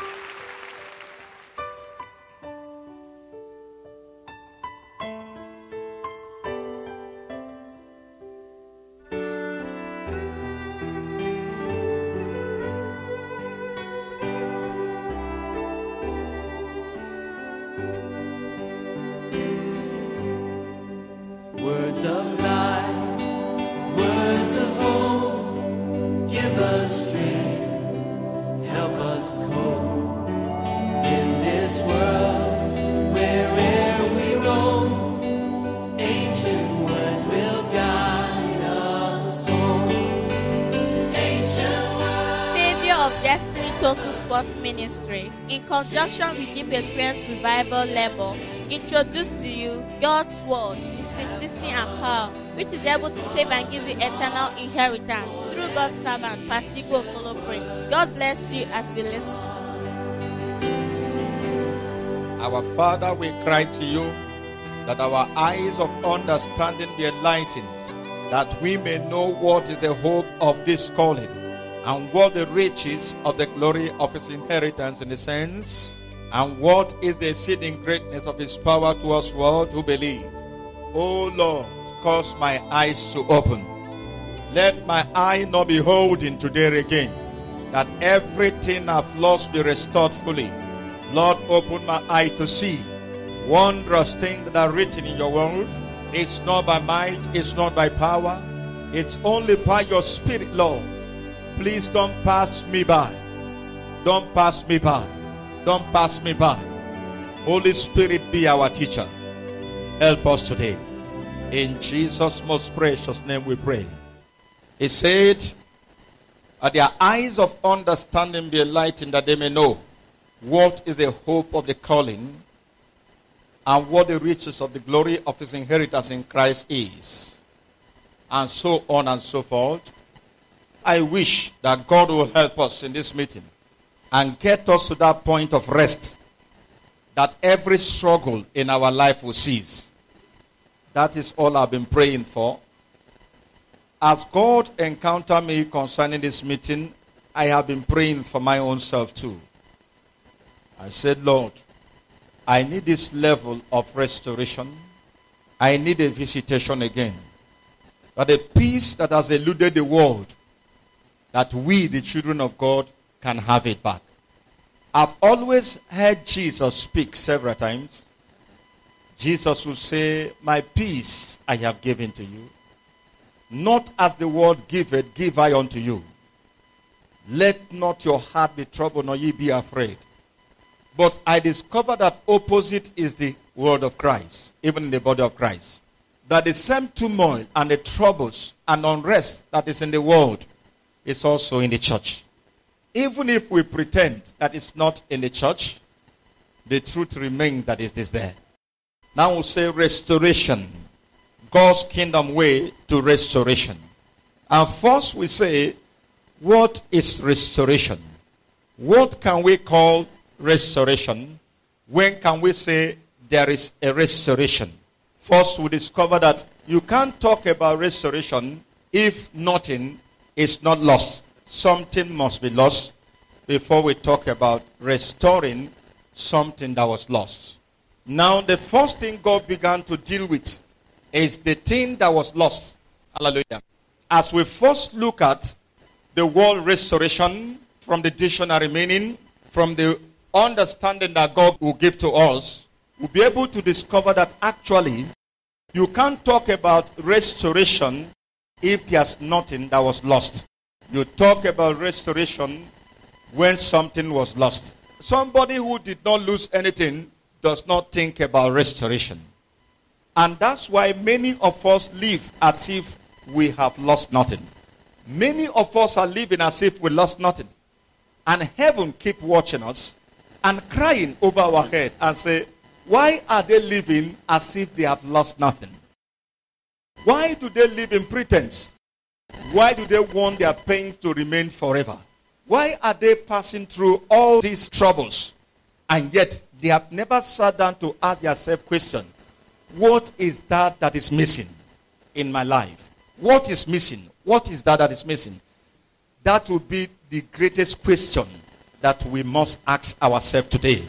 Words Ministry, in conjunction with Deep Experience Revival Label, introduce to you God's Word, His simplicity and power, which is able to save and give you eternal inheritance through God's servant, Pastor Okolo Prince. God bless you as you listen. Our Father, we cry to you that our eyes of understanding be enlightened, that we may know what is the hope of this calling and what the riches of the glory of his inheritance in the saints, and what is the exceeding greatness of his power to us all who believe. O Lord, cause my eyes to open. Let my eye not be holding today again, that everything I've lost be restored fully. Lord, open my eye to see wondrous things that are written in your word. It's not by might, it's not by power, it's only by your spirit, Lord. Please don't pass me by. Don't pass me by. Don't pass me by. Holy Spirit, be our teacher. Help us today. In Jesus' most precious name we pray. He said, that their eyes of understanding be enlightened that they may know what is the hope of the calling and what the riches of the glory of his inheritance in Christ is. And so on and so forth. I wish that God will help us in this meeting and get us to that point of rest that every struggle in our life will cease. That is all I've been praying for. As God encountered me concerning this meeting, I have been praying for my own self too. I said, Lord, I need this level of restoration. I need a visitation again. That the peace that has eluded the world, that we, the children of God, can have it back. I've always heard Jesus speak several times. Jesus will say, My peace I have given to you. Not as the world giveth, give I unto you. Let not your heart be troubled, nor ye be afraid. But I discovered that opposite is the word of Christ, even in the body of Christ. That the same turmoil and the troubles and unrest that is in the world is also in the church. Even if we pretend that it's not in the church, the truth remains that it is there. Now we'll say restoration. God's kingdom way to restoration. And first we say, what is restoration? What can we call restoration? When can we say there is a restoration? First, we discover that you can't talk about restoration if nothing is not lost. Something must be lost before we talk about restoring something that was lost. Now, the first thing God began to deal with is the thing that was lost. Hallelujah. As we first look at the word restoration from the dictionary meaning, from the understanding that God will give to us, we'll be able to discover that actually you can't talk about restoration if there's nothing that was lost. You talk about restoration when something was lost. Somebody who did not lose anything does not think about restoration. And that's why many of us live as if we have lost nothing. Many of us are living as if we lost nothing. And heaven keep watching us and crying over our head and say, why are they living as if they have lost nothing? Why do they live in pretense? Why do they want their pains to remain forever? Why are they passing through all these troubles and yet they have never sat down to ask themselves question, what is that that is missing in my life? What is missing? What is that that is missing? That will be the greatest question that we must ask ourselves today.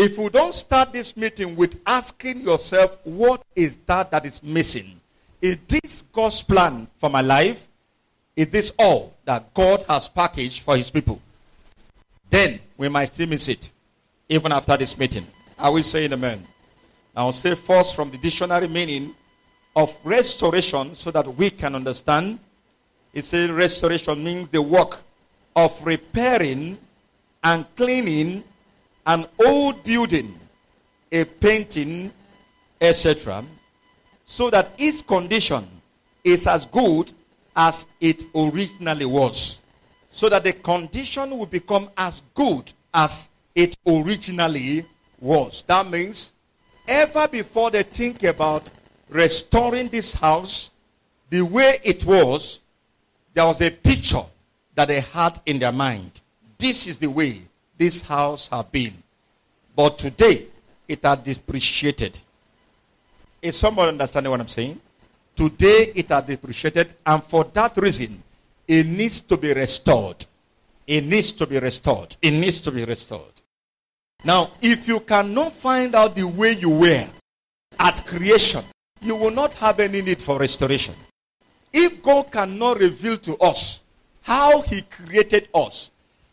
If we don't start this meeting with asking yourself, what is that that is missing? Is this God's plan for my life? Is this all that God has packaged for his people? Then we might still miss it, even after this meeting. I will say amen. I'll say first from the dictionary meaning of restoration so that we can understand. It says restoration means the work of repairing and cleaning an old building, a painting, etc., so that its condition is as good as it originally was. So that the condition will become as good as it originally was. That means, ever before they think about restoring this house the way it was, there was a picture that they had in their mind. This is the way this house have been. But today, it has depreciated. Is someone understanding what I'm saying? Today, it has depreciated, and for that reason, it needs to be restored. It needs to be restored. It needs to be restored. Now, if you cannot find out the way you were at creation, you will not have any need for restoration. If God cannot reveal to us how He created us,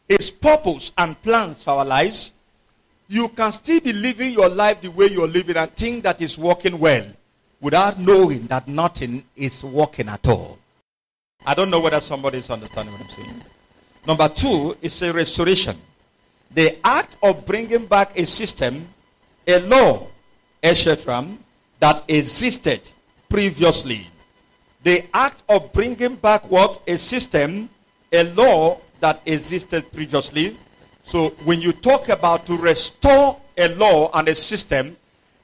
his purpose and plans for our lives, you can still be living your life the way you're living and think that is working well without knowing that nothing is working at all. I don't know whether somebody is understanding what I'm saying. Number two is a restoration. The act of bringing back a system, a law, etc., that existed previously. The act of bringing back what? A system, a law that existed previously. So when you talk about to restore a law and a system,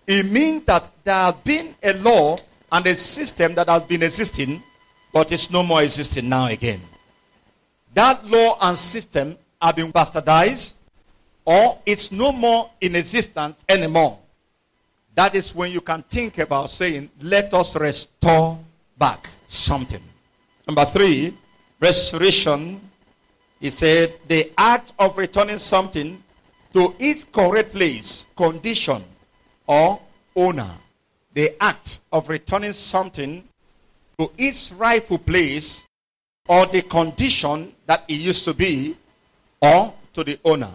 it means that there has been a law and a system that has been existing, but it's no more existing now again. That law and system have been bastardized, or it's no more in existence anymore. That is when you can think about saying, let us restore back something. Number three, restoration he said, the act of returning something to its correct place, condition, or owner. The act of returning something to its rightful place or the condition that it used to be or to the owner.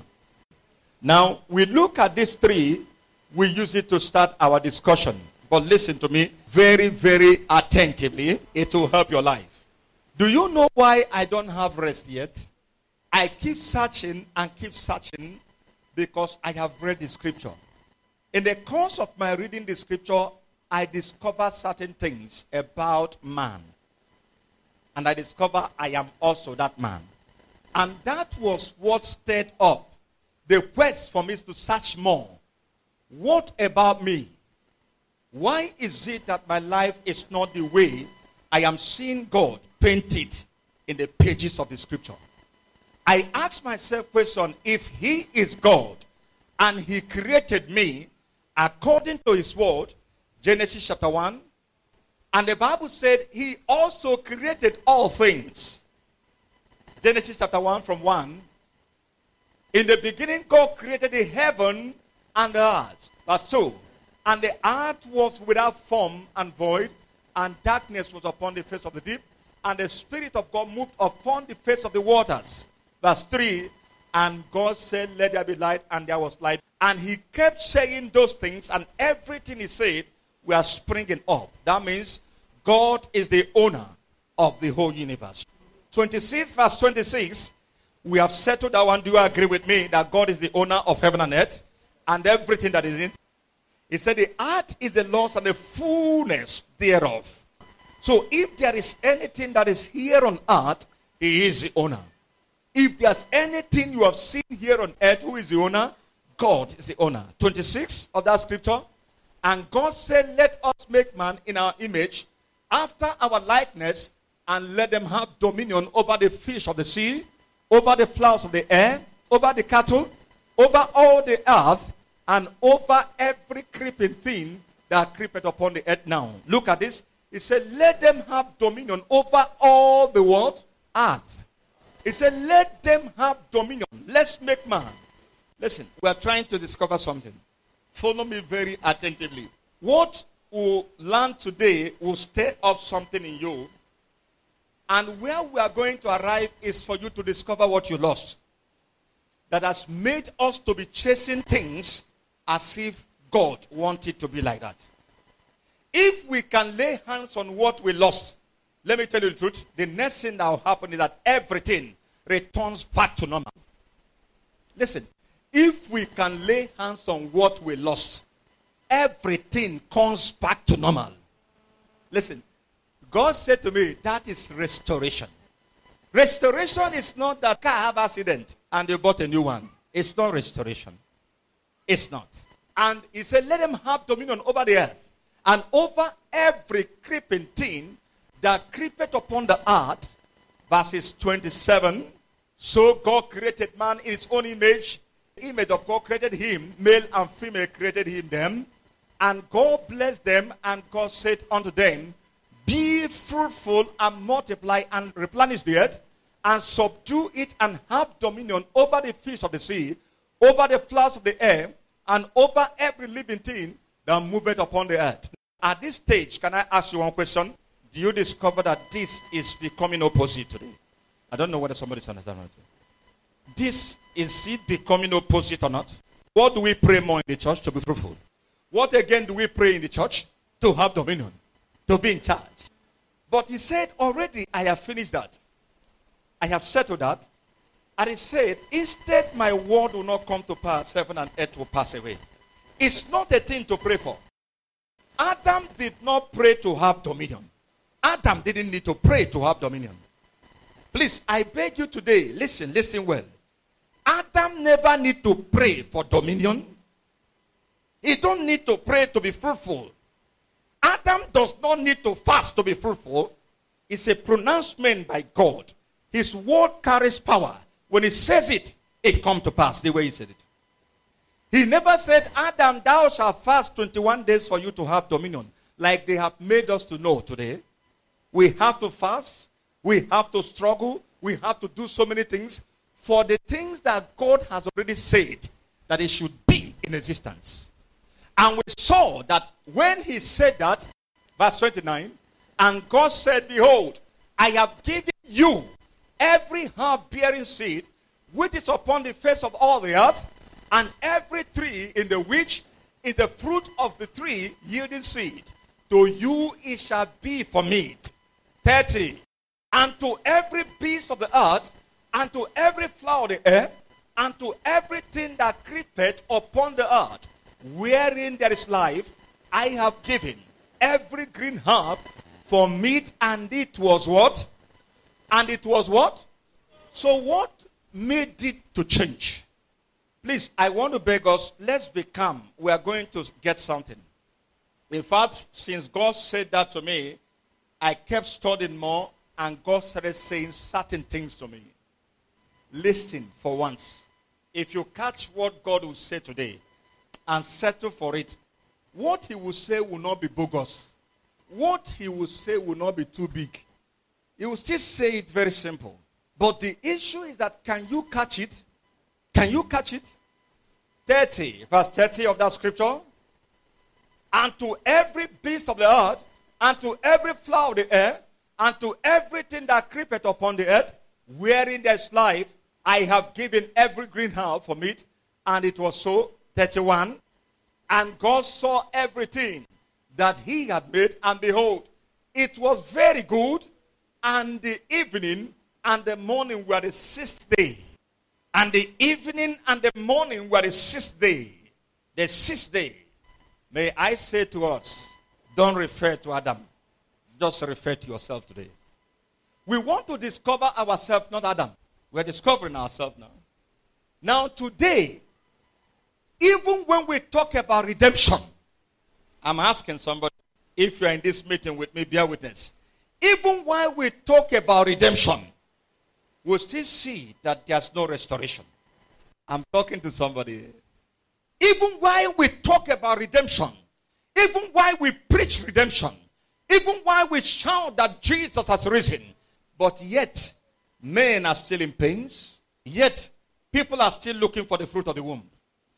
Now, we look at these three, we use it to start our discussion. But listen to me very, very attentively. It will help your life. Do you know why I don't have rest yet? I keep searching and keep searching because I have read the scripture. In the course of my reading the scripture, I discover certain things about man. And I discover I am also that man. And that was what stirred up the quest for me to search more. What about me? Why is it that my life is not the way I am seeing God painted in the pages of the scripture? I ask myself question, if he is God and he created me according to his word, Genesis chapter 1, and the Bible said he also created all things. Genesis chapter 1 from 1. In the beginning, God created the heaven and the earth. Verse 2. And the earth was without form and void, and darkness was upon the face of the deep, and the Spirit of God moved upon the face of the waters. Verse 3 And God said, Let there be light, and there was light. And he kept saying those things, and everything he said were springing up. That means God is the owner of the whole universe. 26, verse 26, we have settled that one. Do you agree with me that God is the owner of heaven and earth and everything that is in? He said, The earth is the Lord's and the fullness thereof. So if there is anything that is here on earth, He is the owner. If there's anything you have seen here on earth, who is the owner? God is the owner. 26 of that scripture. And God said, Let us make man in our image, after our likeness, and let them have dominion over the fish of the sea, over the flowers of the air, over the cattle, over all the earth, and over every creeping thing that creepeth upon the earth now. Look at this. He said, Let them have dominion over all the world, earth. He said, Let them have dominion. Let's make man. Listen, we are trying to discover something. Follow me very attentively. What we'll learn today will stir up something in you. And where we are going to arrive is for you to discover what you lost. That has made us to be chasing things as if God wanted to be like that. If we can lay hands on what we lost, let me tell you the truth. The next thing that will happen is that everything returns back to normal. Listen, if we can lay hands on what we lost, everything comes back to normal. Listen, God said to me, that is restoration. Restoration is not that car have accident and you bought a new one. It's not restoration. It's not. And he said, let them have dominion over the earth and over every creeping thing that creepeth upon the earth. Verses 27. So God created man in his own image. Image of God created him. Male and female created him them. And God blessed them, and God said unto them, Be fruitful and multiply and replenish the earth, and subdue it, and have dominion over the fish of the sea, over the flowers of the air, and over every living thing that moveth upon the earth. At this stage, can I ask you one question? Do you discover that this is becoming opposite today? I don't know whether somebody's understanding. This is it becoming opposite or not? What do we pray more in the church to be fruitful? What again do we pray in the church? To have dominion, to be in charge. But he said, already I have finished that. I have settled that. And he said, instead my word will not come to pass, heaven and earth will pass away. It's not a thing to pray for. Adam did not pray to have dominion. Adam didn't need to pray to have dominion. Please, I beg you today, listen, listen well. Adam never need to pray for dominion. He don't need to pray to be fruitful. Adam does not need to fast to be fruitful. It's a pronouncement by God. His word carries power. When he says it, it come to pass the way he said it. He never said, Adam, thou shalt fast 21 days for you to have dominion, like they have made us to know today. We have to fast. We have to struggle. We have to do so many things for the things that God has already said that it should be in existence. And we saw that when he said that, verse 29, and God said, Behold, I have given you every herb bearing seed which is upon the face of all the earth, and every tree in the which is the fruit of the tree yielding seed. To you it shall be for meat. 30. And to every beast of the earth, and to every flower of the air, and to everything that creepeth upon the earth, wherein there is life, I have given every green herb for meat, and it was what? And it was what? So what made it to change? Please, I want to beg us, let's become, we are going to get something. In fact, since God said that to me, I kept studying more, and God started saying certain things to me. Listen for once. If you catch what God will say today and settle for it, what He will say will not be bogus. What He will say will not be too big. He will still say it very simple. But the issue is that can you catch it? Can you catch it? 30, verse 30 of that scripture. And to every beast of the earth, and to every flower of the air, and to everything that creepeth upon the earth, wherein there's life, I have given every green herb for meat. And it was so. 31. And God saw everything that he had made, and behold, it was very good. And the evening and the morning were the sixth day. And the evening and the morning were the sixth day. The sixth day. May I say to us, don't refer to Adam. Just refer to yourself today. We want to discover ourselves, not Adam. We're discovering ourselves now. Now, today, even when we talk about redemption, I'm asking somebody if you're in this meeting with me, bear witness. Even while we talk about redemption, we still see that there's no restoration. I'm talking to somebody. Even while we talk about redemption, even while we preach redemption, even while we shout that Jesus has risen, but yet Men are still in pains, yet people are still looking for the fruit of the womb.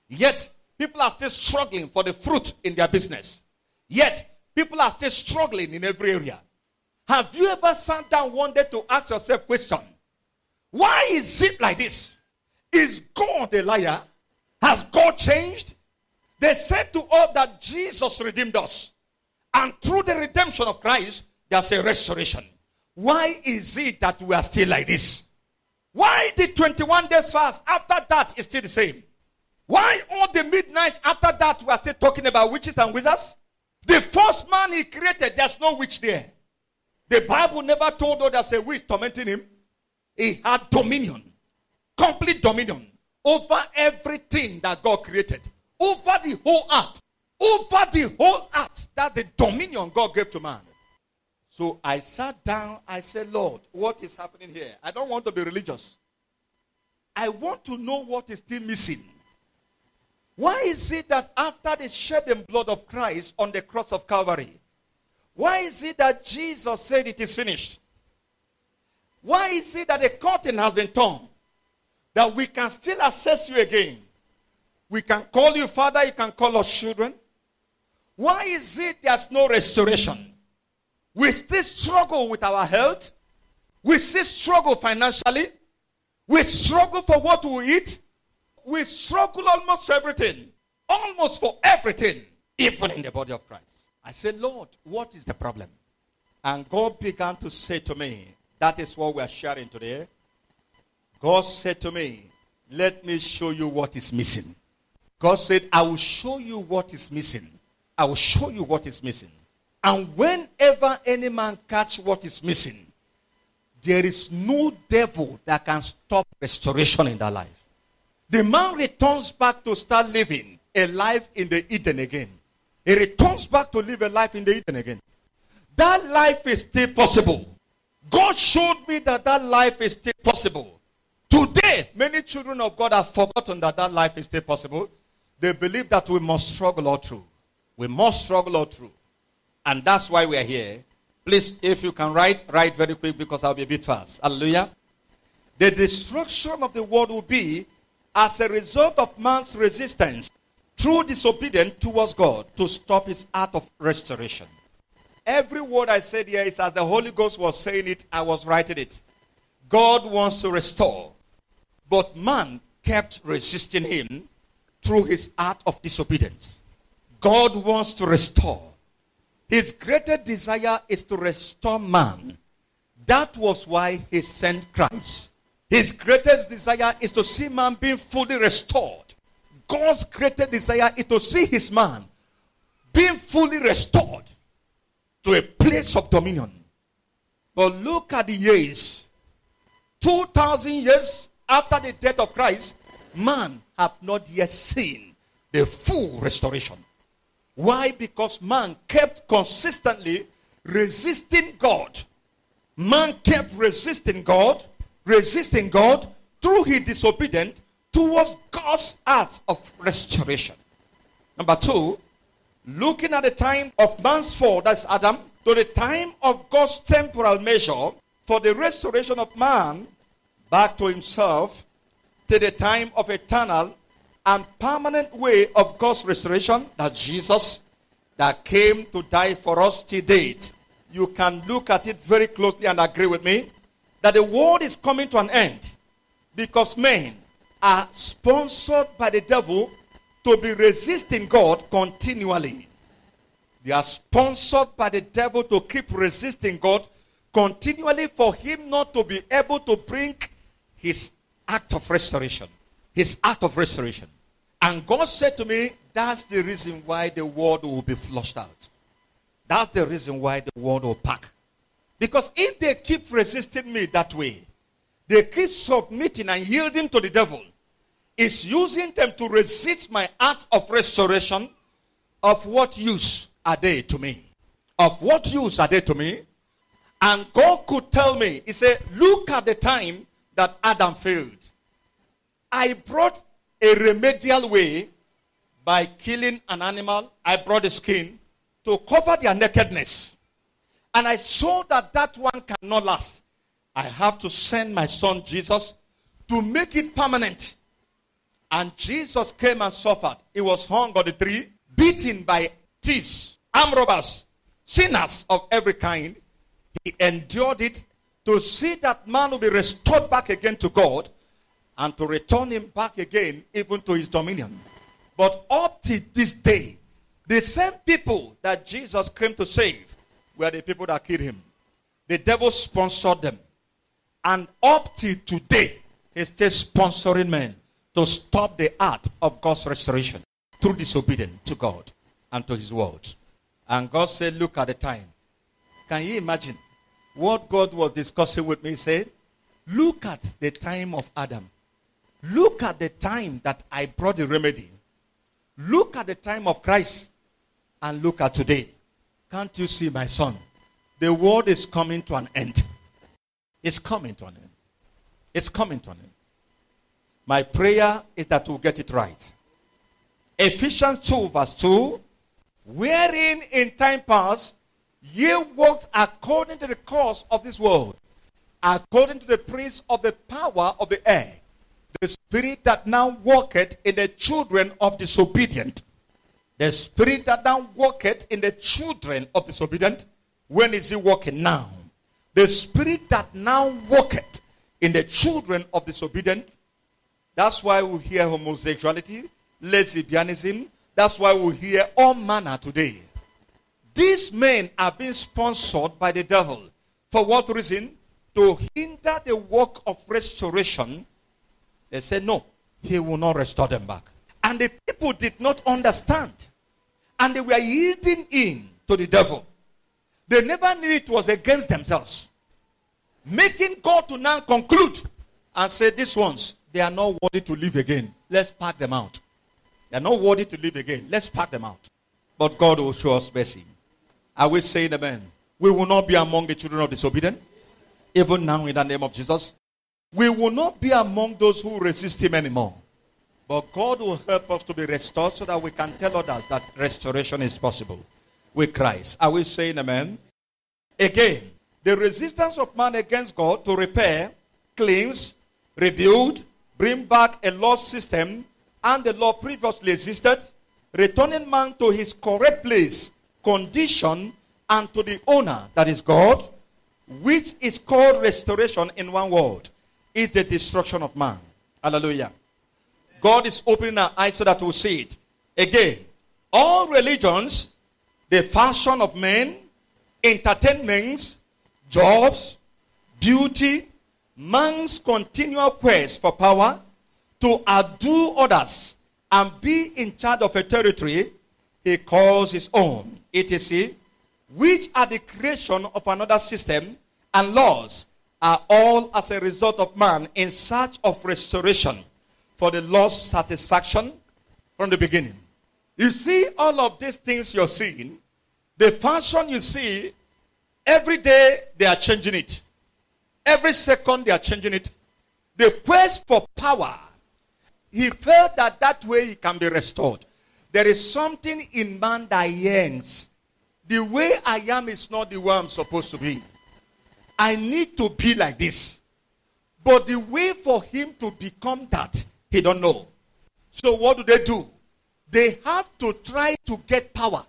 Yet people are still struggling for the fruit in their business. Yet people are still struggling in every area. Have you ever sat down one day to ask yourself question? Why is it like this? Is God a liar? Has God changed? They said to all that Jesus redeemed us. And through the redemption of Christ, there's a restoration. Why is it that we are still like this? Why the 21 days fast after that is still the same? Why all the midnights after that we are still talking about witches and wizards? The first man he created, there's no witch there. The Bible never told us there's a witch tormenting him. He had dominion, complete dominion over everything that God created, over the whole earth, over the whole earth. That's the dominion God gave to man. So I sat down. I said, Lord, what is happening here? I don't want to be religious. I want to know what is still missing. Why is it that after the shedding blood of Christ on the cross of Calvary, why is it that Jesus said it is finished? Why is it that the curtain has been torn? That we can still access you again. We can call you Father, you can call us children. Why is it there's no restoration? We still struggle with our health. We still struggle financially. We struggle for what we eat. We struggle almost for everything. Almost for everything, even in the body of Christ. I said, Lord, what is the problem? And God began to say to me, that is what we are sharing today. God said to me, Let me show you what is missing. God said, I will show you what is missing. I will show you what is missing. And whenever any man catch what is missing, there is no devil that can stop restoration in that life. The man returns back to start living a life in the Eden again. He returns back to live a life in the Eden again. That life is still possible. God showed me that that life is still possible. Today, many children of God have forgotten that that life is still possible. They believe that we must struggle all through. We must struggle all through. And that's why we are here. Please, if you can write, write very quick because I'll be a bit fast. Hallelujah. The destruction of the world will be as a result of man's resistance through disobedience towards God to stop his art of restoration. Every word I said here is as the Holy Ghost was saying it, I was writing it. God wants to restore, but man kept resisting him through his act of disobedience. God wants to restore, his greatest desire is to restore man. That was why he sent Christ. His greatest desire is to see man being fully restored. God's greatest desire is to see his man being fully restored to a place of dominion. But look at the years. 2,000 years after the death of Christ, man have not yet seen the full restoration. Why? Because man kept consistently resisting God. Man kept resisting God, resisting God through his disobedience towards God's act of restoration. Number two, looking at the time of man's fall, that's Adam, to the time of God's temporal measure for the restoration of man back to himself, to the time of eternal and permanent way of God's restoration, that Jesus that came to die for us to date. You can look at it very closely and agree with me that the world is coming to an end because men are sponsored by the devil to be resisting God continually. They are sponsored by the devil to keep resisting God continually for him not to be able to bring his act of restoration. His act of restoration. And God said to me, that's the reason why the world will be flushed out. That's the reason why the world will pack. Because if they keep resisting me that way, they keep submitting and yielding to the devil, it's using them to resist my act of restoration. Of what use are they to me? Of what use are they to me? And God could tell me, He said, Look at the time that Adam failed. I brought a remedial way by killing an animal. I brought the skin to cover their nakedness. And I saw that that one cannot last. I have to send my son Jesus to make it permanent. And Jesus came and suffered. He was hung on the tree, beaten by thieves, armed robbers, sinners of every kind. He endured it to see that man will be restored back again to God and to return him back again even to his dominion. But up to this day, the same people that Jesus came to save were the people that killed him. The devil sponsored them. And up to today, he's still sponsoring men to stop the art of God's restoration through disobedience to God and to his word. And God said, Look at the time. Can you imagine what God was discussing with me? He said, Look at the time of Adam. Look at the time that I brought the remedy. Look at the time of Christ. And look at today. Can't you see, my son? The world is coming to an end. It's coming to an end. It's coming to an end. My prayer is that we'll get it right. Ephesians 2, verse 2 Wherein in time past ye walked according to the course of this world, according to the prince of the power of the air, the spirit that now walketh in the children of disobedient. The spirit that now walketh in the children of disobedient. When is he walking now? The spirit that now walketh in the children of disobedient. That's why we hear homosexuality, lesbianism. That's why we hear all manner today. These men are being sponsored by the devil. For what reason? To hinder the work of restoration. They said, no, he will not restore them back. And the people did not understand. And they were yielding in to the devil. They never knew it was against themselves. Making God to now conclude and say, These ones, they are not worthy to live again. Let's pack them out. They are not worthy to live again. Let's pack them out. But God will show us mercy. Are we saying amen? We will not be among the children of disobedience. Even now, in the name of Jesus. We will not be among those who resist Him anymore. But God will help us to be restored so that we can tell others that restoration is possible with Christ. Are we saying amen? Again, the resistance of man against God to repair, cleanse, rebuild, bring back a lost system and the law previously existed, returning man to his correct place, condition, and to the owner, that is God, which is called restoration in one word, is the destruction of man. Hallelujah. God is opening our eyes so that we'll see it. Again, all religions, the fashion of men, entertainments, jobs, beauty, man's continual quest for power to outdo others and be in charge of a territory he calls his own, etc., which are the creation of another system and laws, are all as a result of man in search of restoration for the lost satisfaction from the beginning. You see, all of these things you're seeing, the fashion you see, every day they are changing it. Every second they are changing it. The quest for power, he felt that that way he can be restored. There is something in man that yearns. The way I am is not the way I'm supposed to be. I need to be like this. But the way for him to become that, he don't know. So what do they do? They have to try to get power.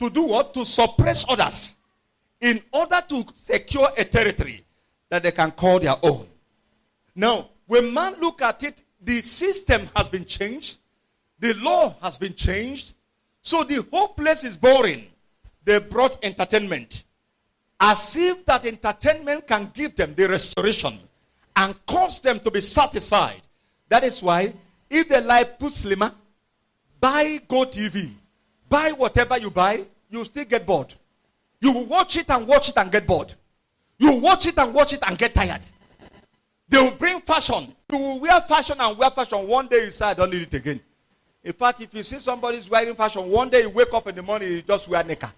To do what? To suppress others. In order to secure a territory that they can call their own. Now, when man look at it, the system has been changed. The law has been changed. So the whole place is boring. They brought entertainment as if that entertainment can give them the restoration and cause them to be satisfied. That is why, if they like put slimmer, buy GOtv, buy whatever you buy, you still get bored. You will watch it and watch it and get bored. You watch it and watch it and get tired. They will bring fashion. You will wear fashion and wear fashion. One day you say, I don't need it again. In fact, if you see somebody's wearing fashion, one day you wake up in the morning, you just wear knicker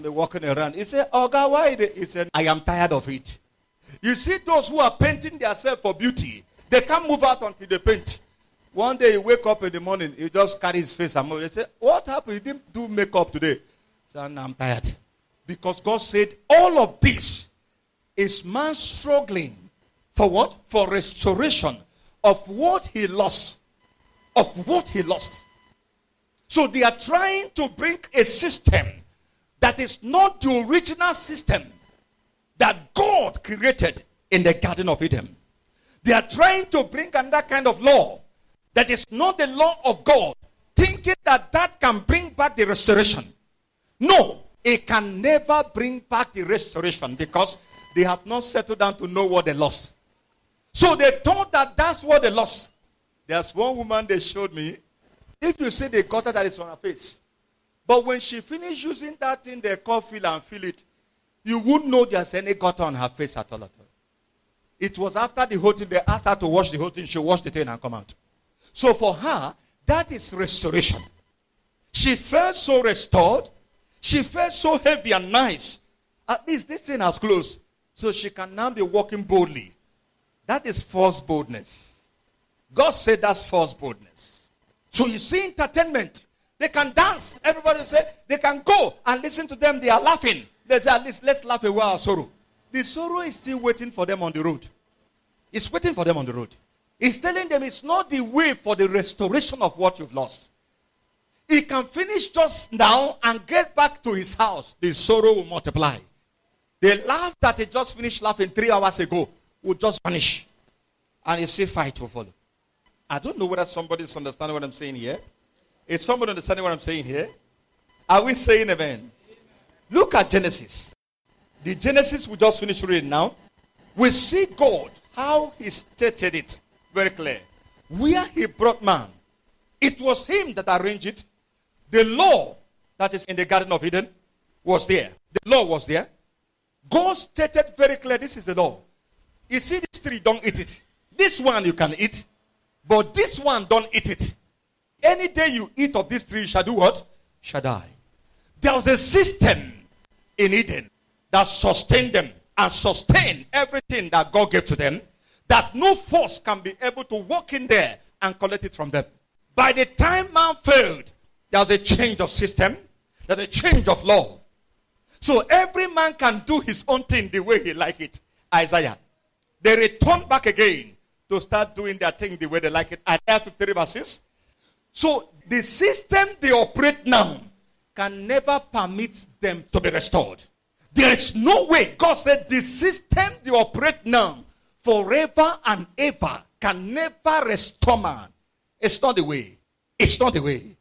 be walking around. He said, God, why? He said, I am tired of it. You see those who are painting themselves for beauty, they can't move out until they paint. One day he wake up in the morning, he just carry his face and move. They say, What happened? He didn't do makeup today. So I'm tired. Because God said, All of this is man struggling for what? For restoration of what he lost. Of what he lost. So they are trying to bring a system that is not the original system that God created in the Garden of Eden. They are trying to bring another kind of law that is not the law of God, thinking that that can bring back the restoration. No, it can never bring back the restoration because they have not settled down to know what they lost. So they thought that that's what they lost. There's one woman they showed me. If you see the gutter that is on her face, but when she finished using that thing they call feel and feel it, you wouldn't know there's any gutter on her face at all. At all. It was after the whole thing they asked her to wash the whole thing. She washed the thing and come out. So for her, that is restoration. She felt so restored. She felt so heavy and nice. At least this thing has closed. So she can now be walking boldly. That is false boldness. God said that's false boldness. So you see entertainment. They can dance. Everybody say they can go and listen to them. They are laughing. They say, at least let's laugh away our sorrow. The sorrow is still waiting for them on the road. It's waiting for them on the road. He's telling them it's not the way for the restoration of what you've lost. He can finish just now and get back to his house. The sorrow will multiply. The laugh that he just finished laughing three hours ago will just vanish. And you see fight will follow. I don't know whether somebody's understanding what I'm saying here. Is somebody understanding what I'm saying here? Are we saying amen? Look at Genesis. The Genesis we just finished reading now. We see God, how he stated it very clear. Where he brought man, it was him that arranged it. The law that is in the Garden of Eden was there. The law was there. God stated very clear this is the law. You see this tree, don't eat it. This one you can eat, but this one don't eat it. Any day you eat of this tree, you shall do what? Shall die. There was a system in Eden that sustained them and sustained everything that God gave to them that no force can be able to walk in there and collect it from them. By the time man failed, there was a change of system, there's a change of law. So every man can do his own thing the way he like it. Isaiah. They return back again to start doing their thing the way they like it. Isaiah 53 verses. So the system they operate now can never permit them to be restored. There is no way. God said the system they operate now forever and ever can never restore man. It's not the way. It's not the way.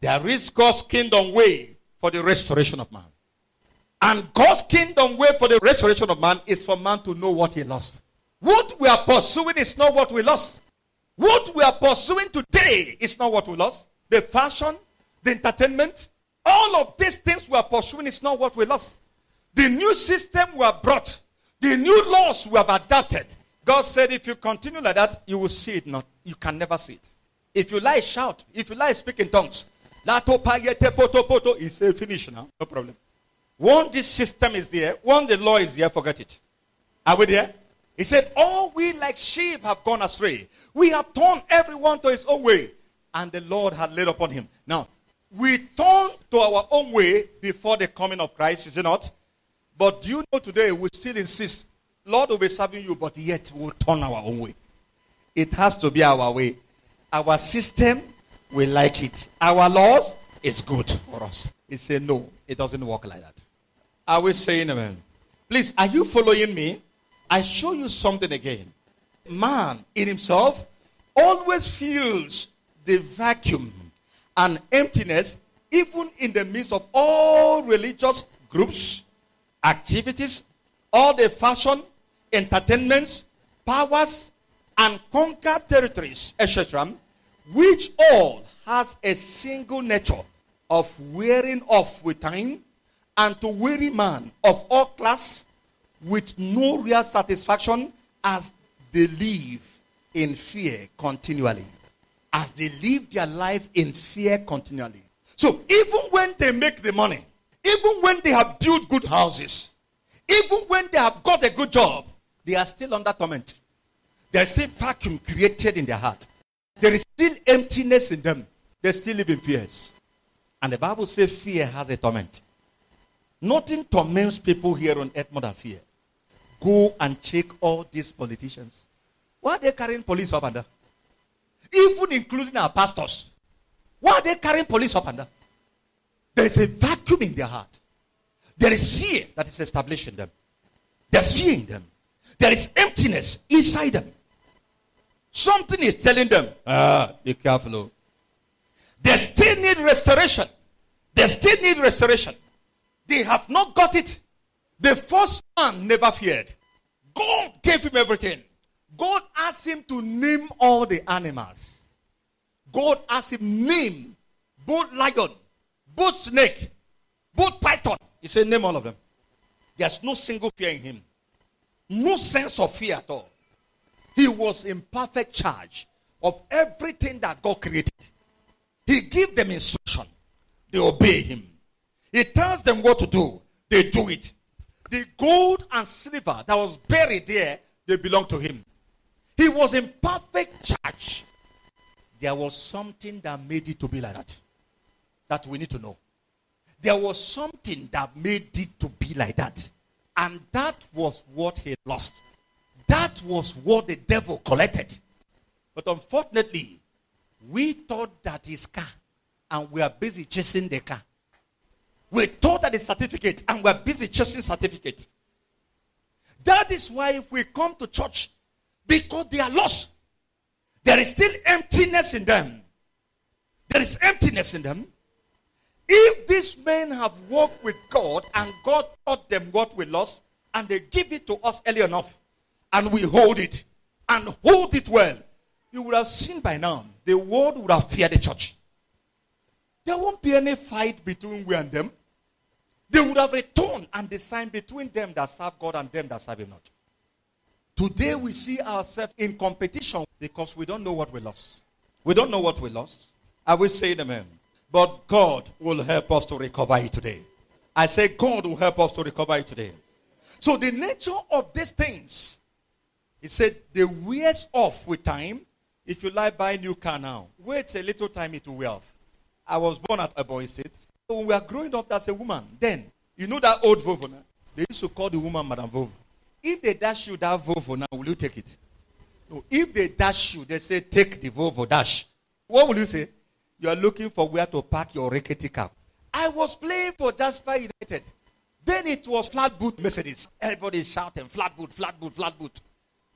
There is God's kingdom way for the restoration of man. And God's kingdom way for the restoration of man is for man to know what he lost. What we are pursuing is not what we lost. What we are pursuing today is not what we lost. The fashion, the entertainment, all of these things we are pursuing is not what we lost. The new system we have brought, the new laws we have adopted, God said, if you continue like that, you will see it not. You can never see it. If you lie, shout. If you lie, speak in tongues. He said, finish now. No problem. Once this system is there, once the law is there, forget it. Are we there? He said, All we like sheep have gone astray. We have turned everyone to his own way. And the Lord had laid upon him. Now, we turn to our own way before the coming of Christ, is it not? But do you know today we still insist Lord will be serving you, but yet we'll turn our own way. It has to be our way. Our system, we like it. Our laws, is good for us. He said, no, it doesn't work like that. Are we saying amen? Please, are you following me? I show you something again. Man in himself always feels the vacuum and emptiness, even in the midst of all religious groups, activities, all the fashion, entertainments, powers, and conquered territories, etc., which all has a single nature of wearing off with time and to weary man of all class with no real satisfaction as they live in fear continually. As they live their life in fear continually. So even when they make the money, even when they have built good houses, even when they have got a good job, they are still under torment. There's a vacuum created in their heart. There is still emptiness in them. They still live in fears. And the Bible says fear has a torment. Nothing torments people here on earth more than fear. Go and check all these politicians. Why are they carrying police up down? Even including our pastors. Why are they carrying police up and down? There's a vacuum in their heart. There is fear that is established in them. There's fear in them. There is emptiness inside them. Something is telling them, ah, be careful. Oh. They still need restoration. They still need restoration. They have not got it. The first man never feared. God gave him everything. God asked him to name all the animals. God asked him name both lion, both snake, both python. He said name all of them. There's no single fear in him. No sense of fear at all. He was in perfect charge of everything that God created. He gives them instruction. They obey him. He tells them what to do. They do it. The gold and silver that was buried there, they belong to him. He was in perfect charge. There was something that made it to be like that. That we need to know. There was something that made it to be like that. And that was what he lost. That was what the devil collected. But unfortunately, we thought that his car, and we are busy chasing the car. We thought that the certificate, and we are busy chasing certificate. That is why if we come to church, because they are lost, there is still emptiness in them. There is emptiness in them. If these men have walked with God and God taught them what we lost, and they give it to us early enough, and we hold it and hold it well, you would have seen by now the world would have feared the church. There won't be any fight between we and them. They would have returned and the sign between them that serve God and them that serve Him not. Today we see ourselves in competition because we don't know what we lost. We don't know what we lost. I will say amen. But God will help us to recover it today. I say God will help us to recover it today. So the nature of these things he said, they wears off with time. If you like buy a new car now, wait a little time it will wear off. I was born at a boy state. When we are growing up as a woman, then, you know that old Volvo now? They used to call the woman Madam Volvo. If they dash you that Volvo now, will you take it? No. If they dash you, they say, take the Volvo dash. What will you say? You are looking for where to park your rickety car. I was playing for Jasper United. Then it was flat boot Mercedes. Everybody shouting, flat boot, flat boot, flat boot.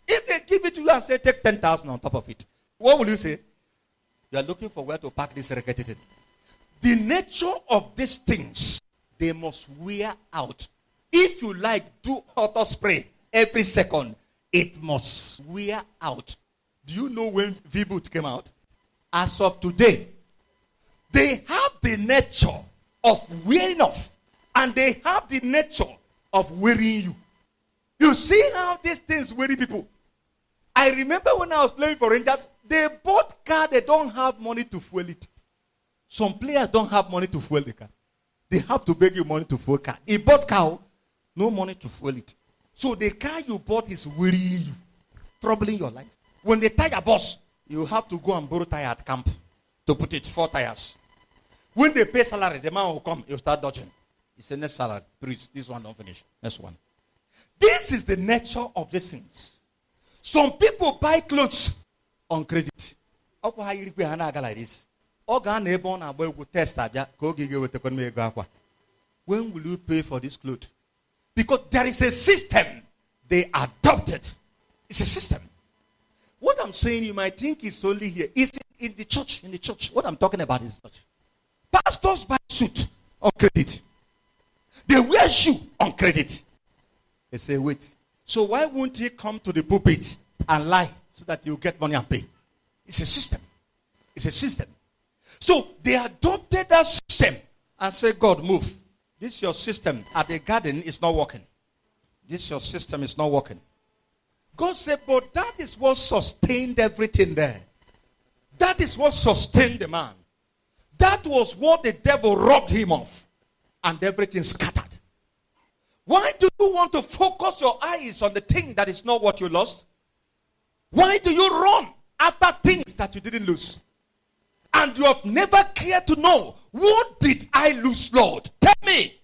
If they give it to you and say, take 10,000 on top of it, what will you say? You are looking for where to park this record. The nature of these things, they must wear out. If you like, do auto spray every second, it must wear out. Do you know when V-Boot came out? As of today, they have the nature of wearing off, and they have the nature of wearing you. You see how these things weary people. I remember when I was playing for Rangers, they bought car, they don't have money to fuel it. Some players don't have money to fuel the car. They have to beg you money to fuel car. He bought car, no money to fuel it. So the car you bought is wearying you, troubling your life. When the tire bursts, you have to go and borrow tire at camp to put it four tires. When they pay salary, the man will come, you start dodging. He said, next salary, please, this one don't finish. Next one. This is the nature of these things. Some people buy clothes on credit. like this. Ebe ọ na-agba egwu test abịa ka oge ga-ewetakwa m ego akwa. When will you pay for this clothes because there is a system they adopted. It's a system. What i'm saying you might think is only here. Is in the church in the church. What i'm talking about is church. Pastors buy suit on credit. They wear shoe on credit. They say wait. So why won't he come to the pulpit and lie so that you get money and pay? It's a system. It's a system. So they adopted that system and said, God, move. This your system at the garden is not working. This your system is not working. God said, but that is what sustained everything there. That is what sustained the man. That was what the devil robbed him of. And everything scattered. Why do you want to focus your eyes on the thing that is not what you lost? Why do you run after things that you didn't lose? And you have never cared to know what did I lose, Lord? Tell me.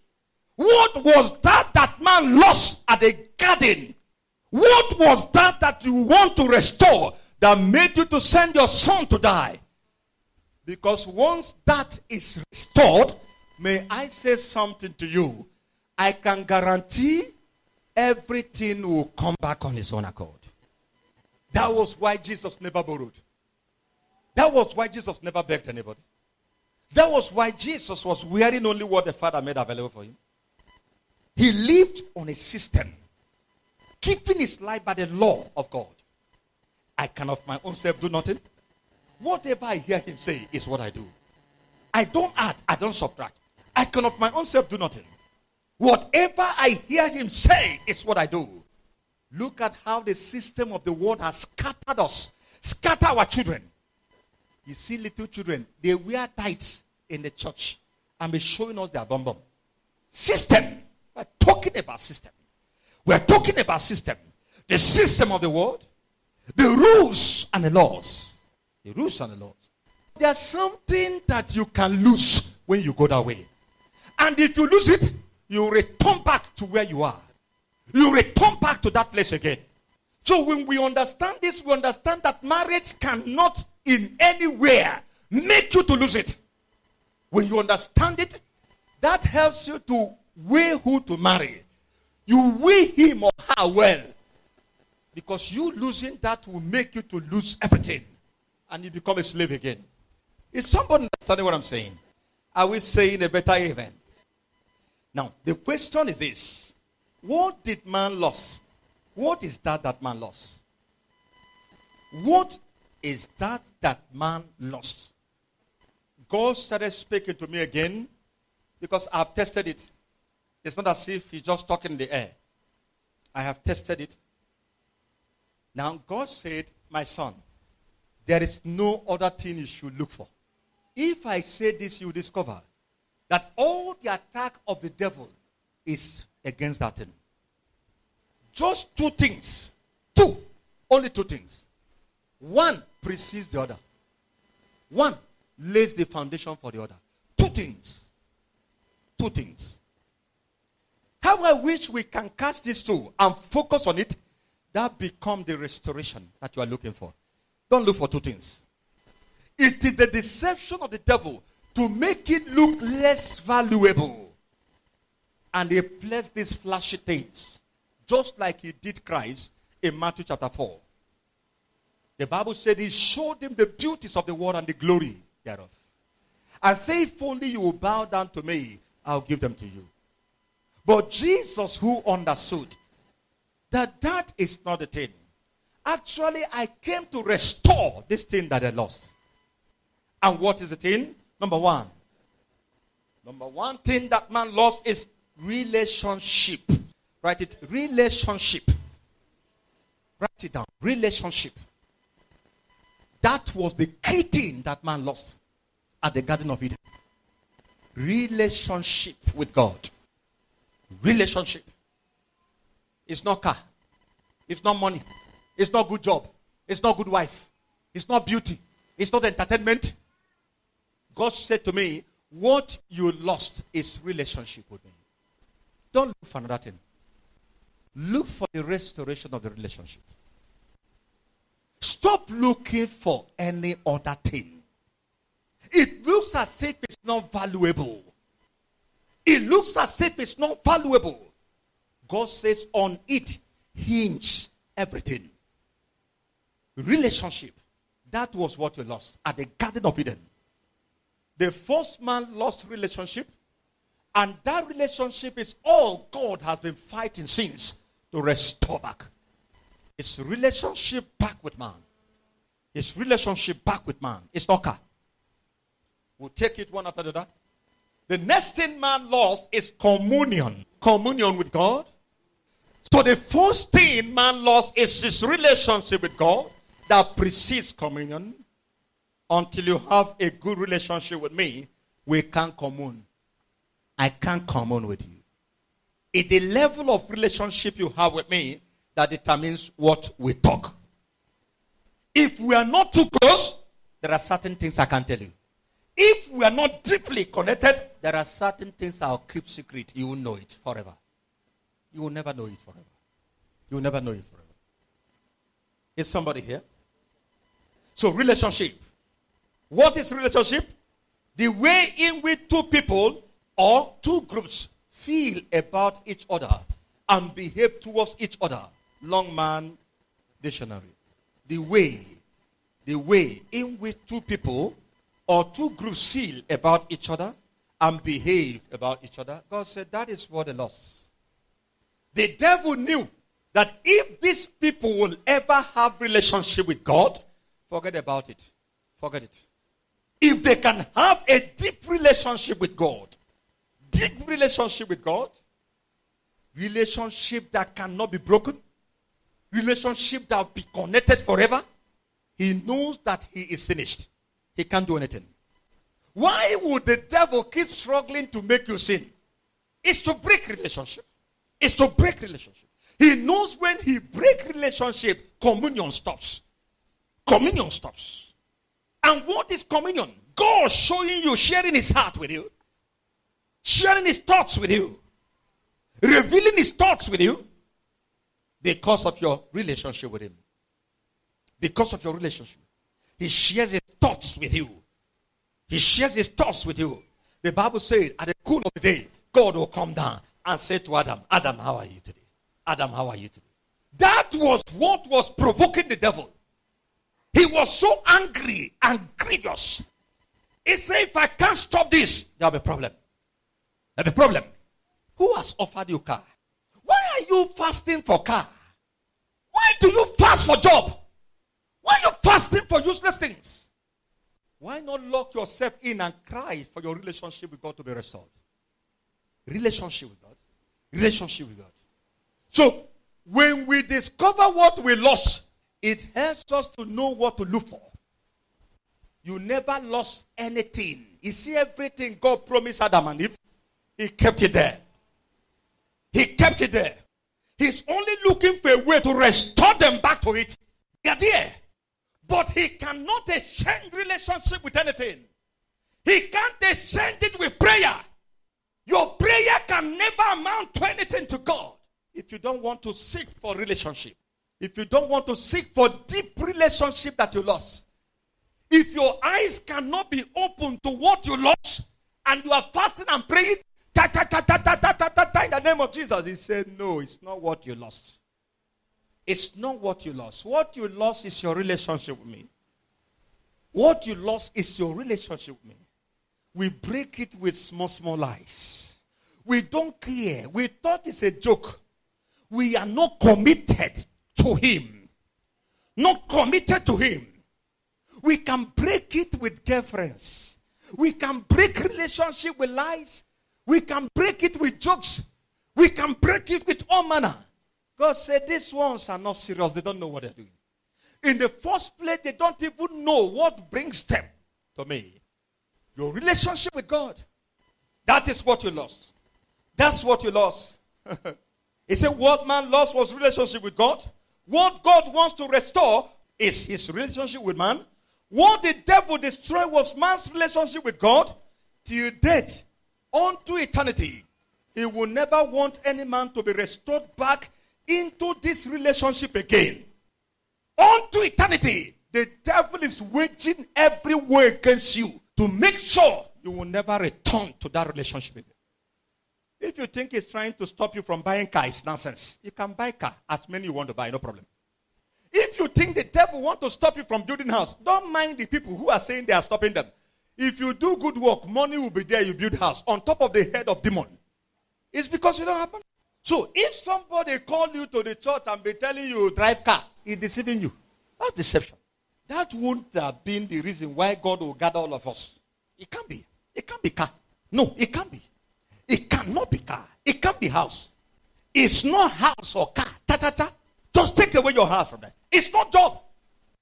What was that that man lost at the garden What was that that you want to restore that made you to send your son to die? Because once that is restored, may I say something to you? I can guarantee everything will come back on its own accord. That was why Jesus never borrowed. That was why Jesus never begged anybody. That was why Jesus was wearing only what the Father made available for him. He lived on a system, keeping his life by the law of God. I can of my own self do nothing. Whatever I hear him say is what I do. I don't add, I don't subtract. I can of my own self do nothing. Whatever I hear him say is what I do. Look at how the system of the world has scattered us, scatter our children. You see little children, they wear tights in the church and be showing us their bum bum. System. We're talking about system. We're talking about system. The system of the world, the rules and the laws. The rules and the laws. There's something that you can lose when you go that way. And if you lose it, you return back to where you are. You return back to that place again. So when we understand this, we understand that marriage cannot in anywhere make you to lose it. When you understand it, that helps you to weigh who to marry. You weigh him or her well. Because you losing that will make you to lose everything. And you become a slave again. Is somebody understanding what I'm saying? Are we saying a better amen? Now, the question is this What did man lose? What is that that man lost? What is that that man lost? God started speaking to me again because I've tested it. It's not as if he's just talking in the air. I have tested it. Now, God said, My son, there is no other thing you should look for. If I say this, you discover that all the attack of the devil is against that thing. Just two things. Two. Only two things. One precedes the other. One lays the foundation for the other. Two things. Two things. How I wish we can catch these two and focus on it. That become the restoration that you are looking for. Don't look for two things. It is the deception of the devil to make it look less valuable. And he place these flashy things, just like he did Christ in Matthew chapter 4. The Bible said he showed him the beauties of the world and the glory thereof. And say, if only you will bow down to me, I'll give them to you. But Jesus, who understood that that is not the thing. Actually, I came to restore this thing that I lost. And what is the thing? Number one. Number one thing that man lost is relationship. Write it. Relationship. Write it down. Relationship. That was the key thing that man lost at the Garden of Eden. Relationship with God. Relationship. It's not car. It's not money. It's not good job. It's not good wife. It's not beauty. It's not entertainment. God said to me, What you lost is relationship with me. Don't look for another thing. Look for the restoration of the relationship. Stop looking for any other thing. It looks as if it's not valuable. It looks as if it's not valuable. God says on it hinge everything. Relationship. That was what you lost at the Garden of Eden. The first man lost relationship, and that relationship is all God has been fighting since to restore back. His relationship back with man. His relationship back with man. It's car. We'll take it one after the other. The next thing man lost is communion. Communion with God. So the first thing man lost is his relationship with God that precedes communion until you have a good relationship with me, we can't commune. I can't commune with you. It's the level of relationship you have with me that determines what we talk. If we are not too close, there are certain things I can tell you. If we are not deeply connected, there are certain things I'll keep secret. You will know it forever. You will never know it forever. You will never know it forever. Is somebody here? So, relationship. What is relationship? The way in which two people or two groups feel about each other and behave towards each other. Longman Dictionary. The way, the way in which two people or two groups feel about each other and behave about each other. God said that is what the lost. The devil knew that if these people will ever have relationship with God, forget about it. Forget it. If they can have a deep relationship with God, deep relationship with God, relationship that cannot be broken, relationship that will be connected forever, he knows that he is finished. He can't do anything. Why would the devil keep struggling to make you sin? It's to break relationship. It's to break relationship. He knows when he break relationship, communion stops. Communion stops. And what is communion? God showing you, sharing his heart with you, sharing his thoughts with you, revealing his thoughts with you because of your relationship with him. Because of your relationship. He shares his thoughts with you. He shares his thoughts with you. The Bible says, at the cool of the day, God will come down and say to Adam, Adam, how are you today? Adam, how are you today? That was what was provoking the devil. He was so angry and grievous. He said, if I can't stop this, there'll be a problem. There'll be a problem. Who has offered you car? You fasting for car? Why do you fast for job? Why are you fasting for useless things? Why not lock yourself in and cry for your relationship with God to be restored? Relationship with God. Relationship with God. So, when we discover what we lost, it helps us to know what to look for. You never lost anything. You see, everything God promised Adam and Eve, He kept it there. He kept it there. He's only looking for a way to restore them back to it. They're there. But he cannot exchange relationship with anything. He can't exchange it with prayer. Your prayer can never amount to anything to God if you don't want to seek for relationship. If you don't want to seek for deep relationship that you lost. If your eyes cannot be open to what you lost and you are fasting and praying, ta, ta, ta, ta, ta, ta, ta, ta, ta, in the name of Jesus, he said, No, it's not what you lost. It's not what you lost. What you lost is your relationship with me. What you lost is your relationship with me. We break it with small, small lies. We don't care. We thought it's a joke. We are not committed to Him. Not committed to Him. We can break it with girlfriends. We can break relationship with lies. We can break it with jokes. We can break it with all manner. God said these ones are not serious. They don't know what they're doing. In the first place, they don't even know what brings them to me. Your relationship with God. That is what you lost. That's what you lost. he said, What man lost was relationship with God. What God wants to restore is his relationship with man. What the devil destroyed was man's relationship with God till death unto eternity. He will never want any man to be restored back into this relationship again. Unto eternity. The devil is waging every way against you to make sure you will never return to that relationship again. If you think he's trying to stop you from buying car, it's nonsense. You can buy car as many you want to buy, no problem. If you think the devil want to stop you from building house, don't mind the people who are saying they are stopping them. If you do good work, money will be there, you build house on top of the head of demon. It's because you don't money. So if somebody call you to the church and be telling you drive car, he's deceiving you. That's deception. That wouldn't have been the reason why God will gather all of us. It can't be. It can't be car. No, it can't be. It cannot be car. It can't be house. It's not house or car. Ta ta ta. Just take away your heart from that. It's not job.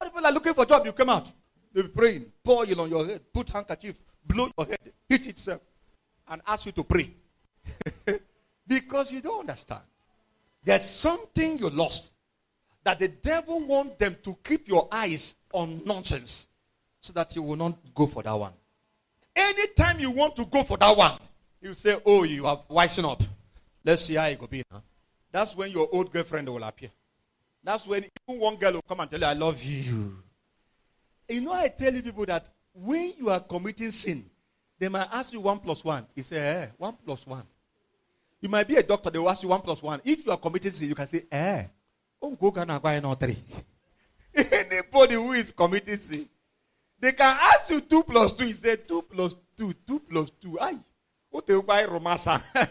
People are looking for job. You come out. They be praying. Pour oil on your head. Put handkerchief. Blow your head. Hit itself. And ask you to pray. because you don't understand. There's something you lost. That the devil wants them to keep your eyes on nonsense. So that you will not go for that one. Anytime you want to go for that one, you say, Oh, you have wisen up. Let's see how it will be. That's when your old girlfriend will appear. That's when even one girl will come and tell you, I love you. You know, I tell you people that when you are committing sin, they might ask you one plus one. You say, eh, one plus one. You might be a doctor, they will ask you one plus one. If you are committing sin, you can say, eh, oh, go no three. Anybody who is committing sin, they can ask you two plus two. You say two plus two, two plus two. Aye. What they buy romasa.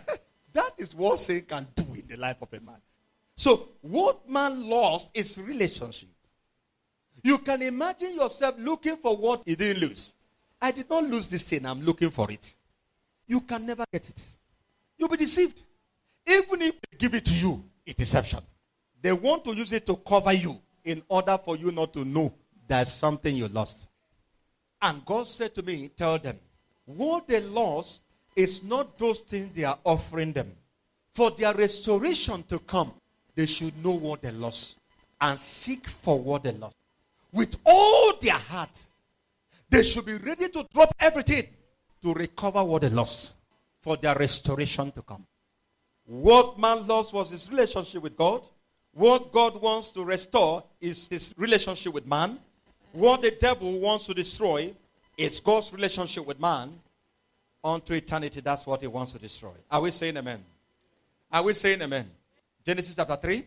That is what sin can do in the life of a man. So, what man lost is relationship. You can imagine yourself looking for what you didn't lose. I did not lose this thing, I'm looking for it. You can never get it. You'll be deceived. Even if they give it to you, it's deception. They want to use it to cover you in order for you not to know there's something you lost. And God said to me, Tell them, what they lost is not those things they are offering them. For their restoration to come, they should know what they lost and seek for what they lost. With all their heart, they should be ready to drop everything to recover what they lost for their restoration to come. What man lost was his relationship with God. What God wants to restore is his relationship with man. What the devil wants to destroy is God's relationship with man. Unto eternity, that's what he wants to destroy. Are we saying amen? Are we saying amen? Genesis chapter 3.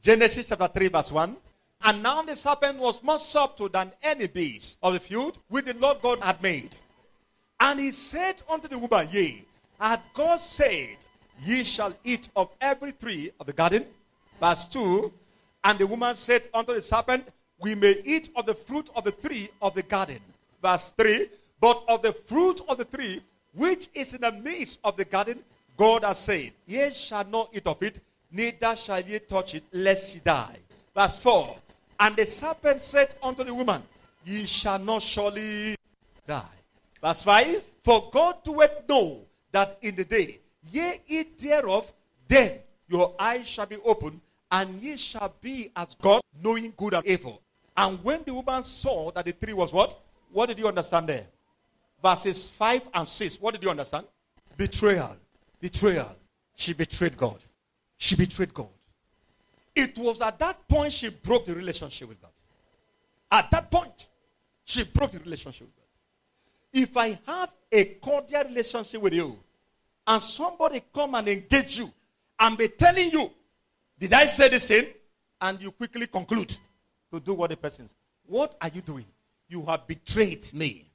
Genesis chapter 3, verse 1. And now the serpent was more subtle than any beast of the field which the Lord God had made. And he said unto the woman, Yea, had God said, Ye shall eat of every tree of the garden? Verse 2. And the woman said unto the serpent, We may eat of the fruit of the tree of the garden. Verse 3. But of the fruit of the tree which is in the midst of the garden, God has said, Ye shall not eat of it, neither shall ye touch it, lest ye die. Verse 4. And the serpent said unto the woman, Ye shall not surely die. Verse 5. For God doeth know that in the day ye eat thereof, then your eyes shall be opened, and ye shall be as God, knowing good and evil. And when the woman saw that the tree was what? What did you understand there? Verses 5 and 6. What did you understand? Betrayal. Betrayal. She betrayed God. She betrayed God. It was at that point she broke the relationship with God. At that point, she broke the relationship with God. If I have a cordial relationship with you, and somebody come and engage you, and be telling you, did I say the same? And you quickly conclude to do what the person says. What are you doing? You have betrayed me.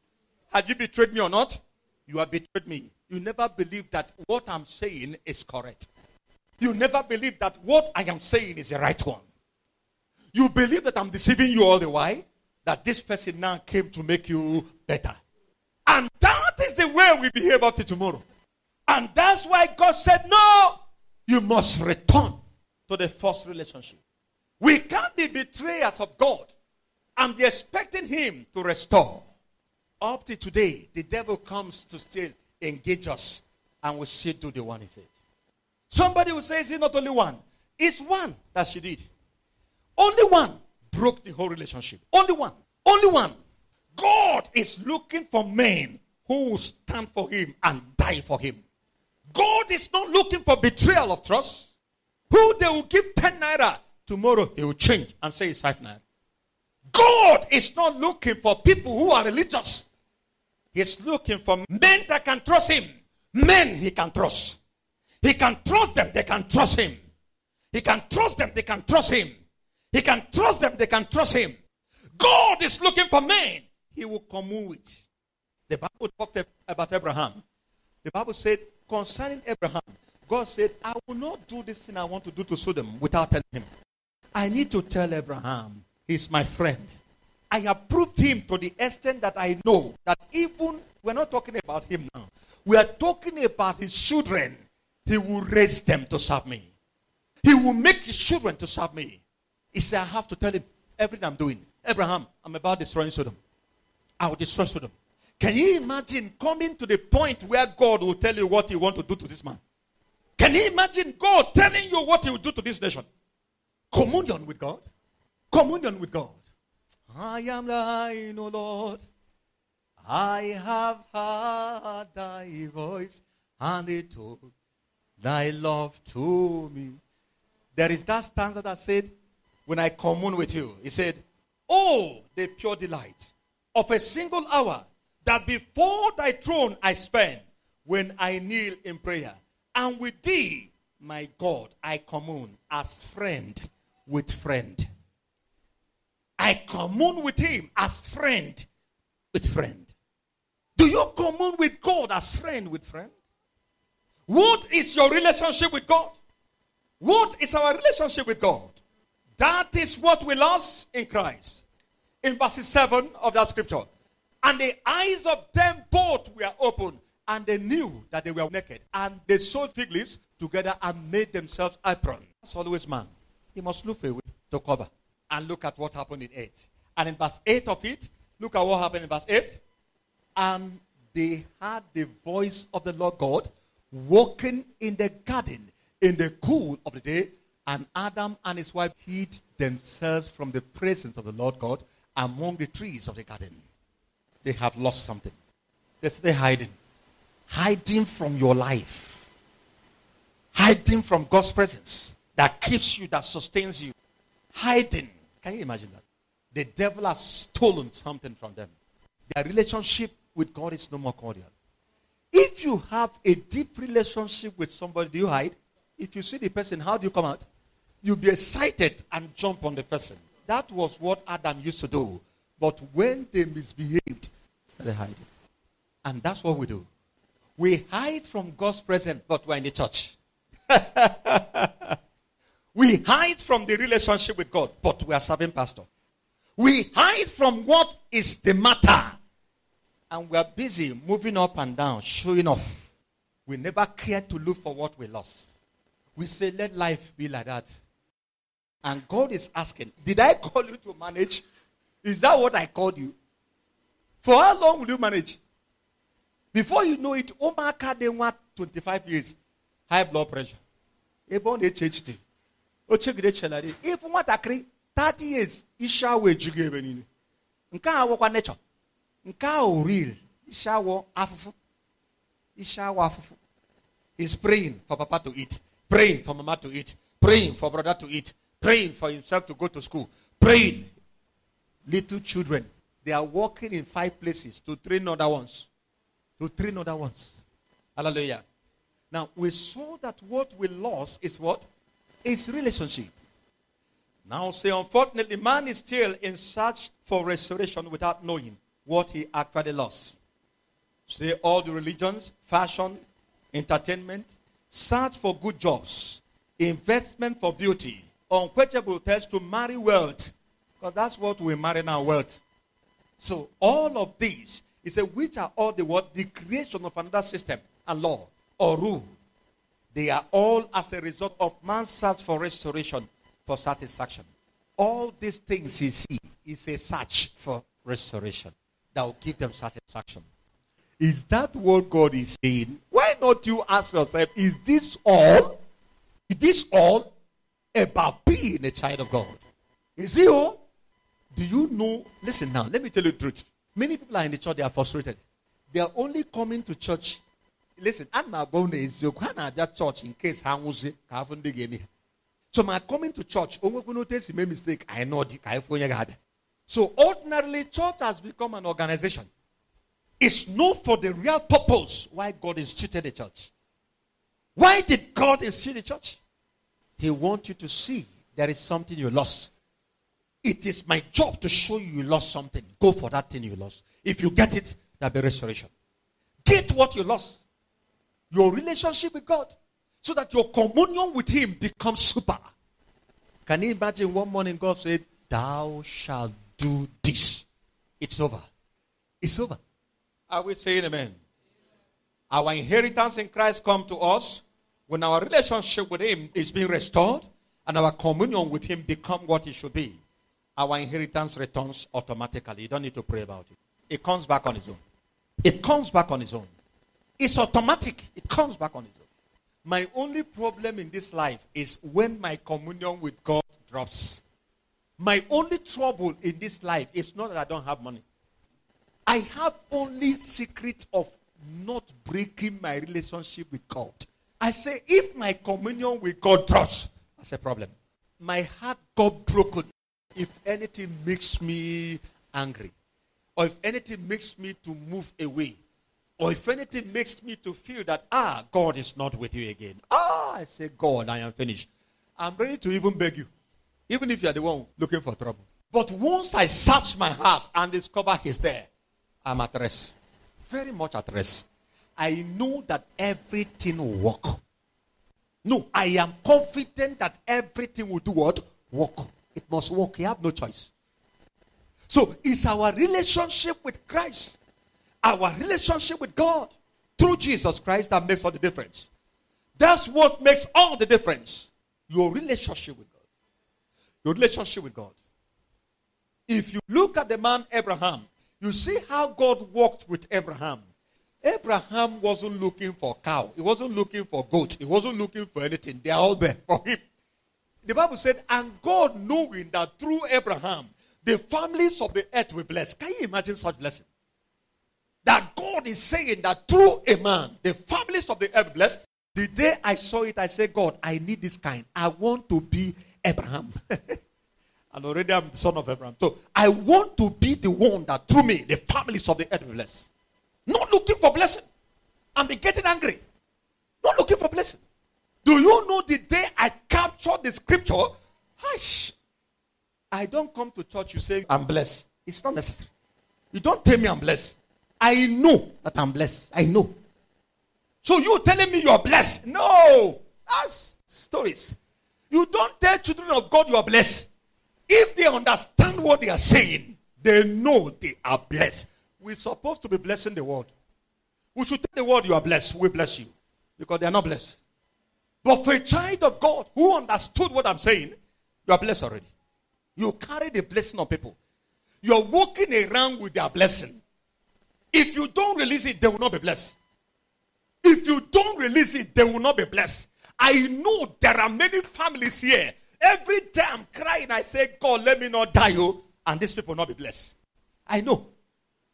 Have you betrayed me or not? You have betrayed me. You never believe that what I'm saying is correct. You never believe that what I am saying is the right one. You believe that I'm deceiving you all the while, that this person now came to make you better. And that is the way we behave up to tomorrow. And that's why God said, No, you must return to the first relationship. We can't be betrayers of God and be expecting Him to restore. Up to today, the devil comes to still engage us and we still do the one he said. Somebody will say, Is it not only one? It's one that she did. Only one broke the whole relationship. Only one. Only one. God is looking for men who will stand for him and die for him. God is not looking for betrayal of trust. Who they will give 10 naira, tomorrow he will change and say it's 5 naira. God is not looking for people who are religious. He's looking for men that can trust him. Men he can trust. He can trust them, they can trust him. He can trust them, they can trust him. He can trust them, they can trust him. God is looking for men he will commune with. The Bible talked about Abraham. The Bible said concerning Abraham, God said, I will not do this thing I want to do to Sodom without telling him. I need to tell Abraham He's my friend. I have proved him to the extent that I know that even we're not talking about him now. We are talking about his children. He will raise them to serve me. He will make his children to serve me. He said, I have to tell him everything I'm doing. Abraham, I'm about destroying Sodom. I will destroy Sodom. Can you imagine coming to the point where God will tell you what he want to do to this man? Can you imagine God telling you what he will do to this nation? Communion with God. Communion with God. I am thine, O Lord. I have heard thy voice and it told thy love to me. There is that stanza that said, when I commune with you. He said, Oh, the pure delight of a single hour that before thy throne I spend when I kneel in prayer. And with thee, my God, I commune as friend with friend. I commune with him as friend with friend. Do you commune with God as friend with friend? What is your relationship with God? What is our relationship with God? That is what we lost in Christ. In verse 7 of that scripture. And the eyes of them both were open, and they knew that they were naked. And they sewed fig leaves together and made themselves aprons. That's always man. He must look for a way to cover. And look at what happened in 8. And in verse 8 of it, look at what happened in verse 8. And they heard the voice of the Lord God walking in the garden in the cool of the day. And Adam and his wife hid themselves from the presence of the Lord God among the trees of the garden. They have lost something. They're hiding. Hiding from your life. Hiding from God's presence that keeps you, that sustains you. Hiding. Can you imagine that? The devil has stolen something from them. Their relationship with God is no more cordial. If you have a deep relationship with somebody, do you hide? If you see the person, how do you come out? You'll be excited and jump on the person. That was what Adam used to do. But when they misbehaved, they hide. And that's what we do. We hide from God's presence, but we're in the church. we hide from the relationship with God, but we are serving pastor. We hide from what is the matter. And we are busy moving up and down, showing off. We never care to look for what we lost. We say, let life be like that. And God is asking, Did I call you to manage? Is that what I called you? For how long will you manage? Before you know it, Omaka they want 25 years. High blood pressure. Ebon HHT. Chelari. If nwatakịrị 30 years, isha niile. Nke a awụkwa nature. Nke a real. Isha awa afụfụ. Isha awa afụfụ. He's praying for papa to eat. Praying for mama to eat. Praying for brother to eat. Praying for himself to go to school. Praying. Little children. They are walking in five places to train other ones. To train other ones. Hallelujah. Now, we saw that what we lost is what? Is relationship. Now, say, unfortunately, man is still in search for restoration without knowing what he actually lost. Say, all the religions, fashion, entertainment, search for good jobs, investment for beauty, unquenchable thirst to marry wealth. Because that's what we marry now, wealth. So, all of these is a which are all the what? The creation of another system and law or rule. They are all as a result of man's search for restoration, for satisfaction. All these things you see is a search for restoration that will give them satisfaction. Is that what God is saying? Why not you ask yourself, is this all? Is this all about being a child of God? Is it all? Do you know? Listen now, let me tell you the truth. Many people are in the church, they are frustrated. They are only coming to church. Listen, I'm not going to that church in case I haven't So my coming to church, when notice make mistake, I know the So ordinarily, church has become an organization. It's not for the real purpose why God instituted the church. Why did God institute the church? He wants you to see there is something you lost. It is my job to show you you lost something. Go for that thing you lost. If you get it, there'll be restoration. Get what you lost. Your relationship with God. So that your communion with Him becomes super. Can you imagine one morning God said, Thou shalt do this? It's over. It's over. Are we saying amen? Our inheritance in Christ come to us when our relationship with Him is being restored and our communion with Him become what it should be. Our inheritance returns automatically. You don't need to pray about it. It comes back on its own. It comes back on its own. It's automatic. It comes back on its own. My only problem in this life is when my communion with God drops. My only trouble in this life is not that I don't have money. I have only secret of not breaking my relationship with God. I say, if my communion with God drops, that's a problem. my heart got broken if anything makes me angry, or if anything makes me to move away, or if anything makes me to feel that, ah, God is not with you again. Ah, I say, God, I am finished. I'm ready to even beg you, even if you're the one looking for trouble. But once I search my heart and discover He's there, I'm at rest. Very much at rest. I know that everything will work. No, I am confident that everything will do what? Work. It must work. You have no choice. So it's our relationship with Christ, our relationship with God through Jesus Christ that makes all the difference. That's what makes all the difference. Your relationship with God. Your relationship with God. If you look at the man Abraham, you see how God walked with Abraham. Abraham wasn't looking for cow. He wasn't looking for goat. He wasn't looking for anything. They are all there for him. The Bible said, and God knowing that through Abraham, the families of the earth will bless. Can you imagine such blessing? That God is saying that through a man, the families of the earth blessed. The day I saw it, I said, God, I need this kind. I want to be Abraham. and already I'm the son of Abraham. So I want to be the one that through me, the families of the earth bless. Not looking for blessing. Be getting angry. Not looking for blessing. Do you know the day I captured the scripture? Hush. I don't come to church, you say, I'm blessed. It's not necessary. You don't tell me I'm blessed. I know that I'm blessed. I know. So you telling me you're blessed? No. That's stories. You don't tell children of God you are blessed. If they understand what they are saying, they know they are blessed. We're supposed to be blessing the world. We should tell the world you are blessed. We bless you. Because they are not blessed. But for a child of God who understood what I'm saying, you are blessed already. You carry the blessing of people. You're walking around with their blessing. If you don't release it, they will not be blessed. If you don't release it, they will not be blessed. I know there are many families here. Every day I'm crying, I say, God, let me not die, oh, and these people not be blessed. I know.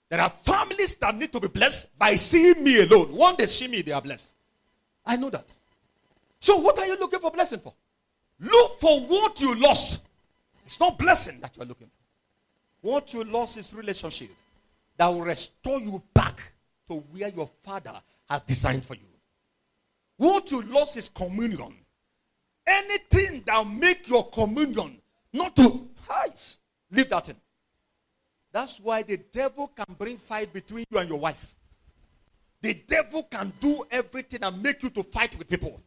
There are families that need to be blessed by seeing me alone. One they see me, they are blessed. I know that. So, what are you looking for blessing for? Look for what you lost. It's not blessing that you're looking for. What you lost is relationship that will restore you back to where your father has designed for you. What you lost is communion. Anything that make your communion not to hide, leave that in. That's why the devil can bring fight between you and your wife. The devil can do everything and make you to fight with people.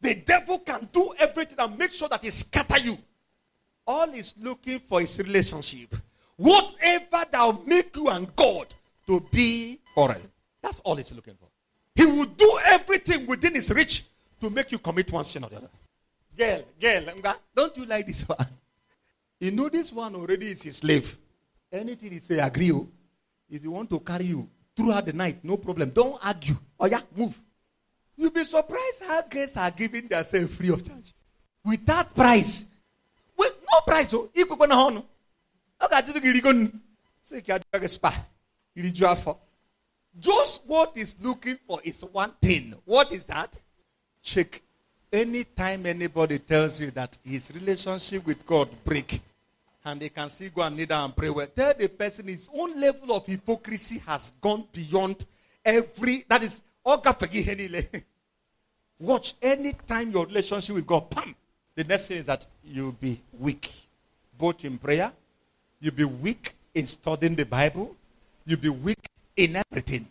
The devil can do everything and make sure that he scatter you. All he's looking for is relationship. Whatever that will make you and God to be quarrel. That's all he's looking for. He will do everything within his reach to make you commit one sin or the other. Girl, girl, don't you like this one? You know this one already is his slave. Anything he say, agree. Oh. If you want to carry you throughout the night, no problem. Don't argue. Oh yeah, move. You'll be surprised how guests are giving themselves free of charge. Without price. With no price. Oh, you go na hono. Okay, just give you a spa. You. Just what is looking for is one thing. What is that? Check. Anytime anybody tells you that his relationship with God break, and they can still go and kneel down and pray well. Tell the person his own level of hypocrisy has gone beyond every that is oh, all Watch anytime your relationship with God, pam, the next thing is that you'll be weak. Both in prayer, you'll be weak in studying the Bible, you'll be weak in everything.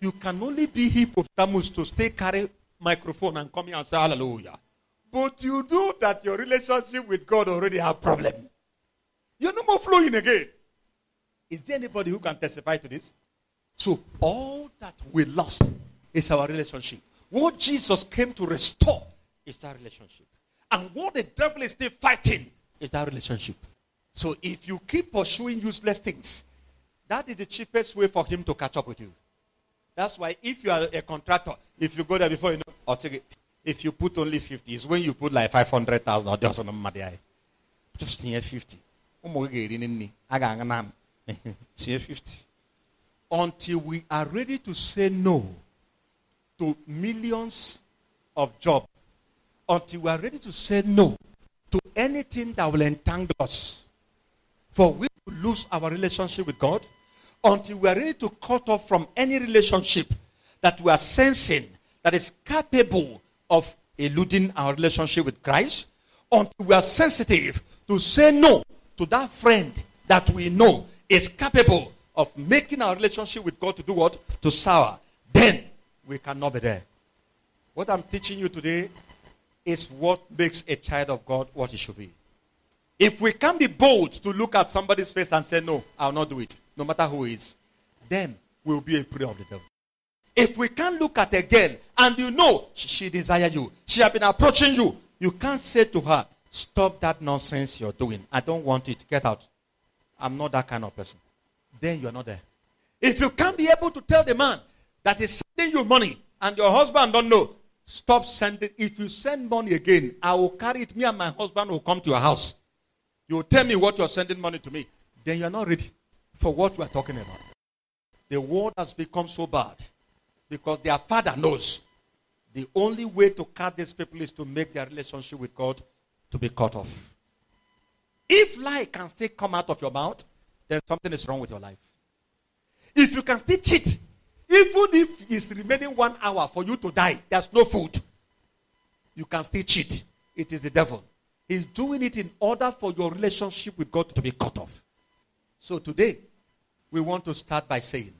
You can only be hippopotamus to stay carry microphone and come here and say hallelujah. But you know that your relationship with God already have problem. You're no more flowing again. Is there anybody who can testify to this? So, all that we lost is our relationship. What Jesus came to restore is that relationship. And what the devil is still fighting is that relationship. So, if you keep pursuing useless things, that is the cheapest way for him to catch up with you. That's why if you are a contractor, if you go there before you know, I'll take it. If you put only 50, it's when you put like 500,000 or just near 50 ụmụ gị ga-eri nri a ga-aṅụ na tie 50 until we are ready to say no to millions of jobs until we are ready to say no to anything that will entangle us. For we will lose our relationship with God until we are ready to cut off from any relationship that we are sensing that is capable of eluding our relationship with Christ, until we are sensitive to say no to that friend that we know is capable of making our relationship with God to do what? To sour. Then we cannot be there. What I'm teaching you today is what makes a child of God what he should be. If we can be bold to look at somebody's face and say, No, I'll not do it, no matter who it is, then we'll be a prey of the devil. If we can look at a girl and you know she, she desire you, she has been approaching you, you can't say to her, Stop that nonsense you're doing. I don't want it. Get out. I'm not that kind of person. Then you're not there. If you can't be able to tell the man that is sending you money and your husband don't know, stop sending. If you send money again, I will carry it. Me and my husband will come to your house. You tell me what you're sending money to me. Then you're not ready for what we're talking about. The world has become so bad because their father knows the only way to cut these people is to make their relationship with God to be cut off. If lie can still come out of your mouth, then something is wrong with your life. If you can still cheat, even if it's remaining one hour for you to die, there's no food, you can still cheat. It is the devil. He's doing it in order for your relationship with God to be cut off. So today, we want to start by saying,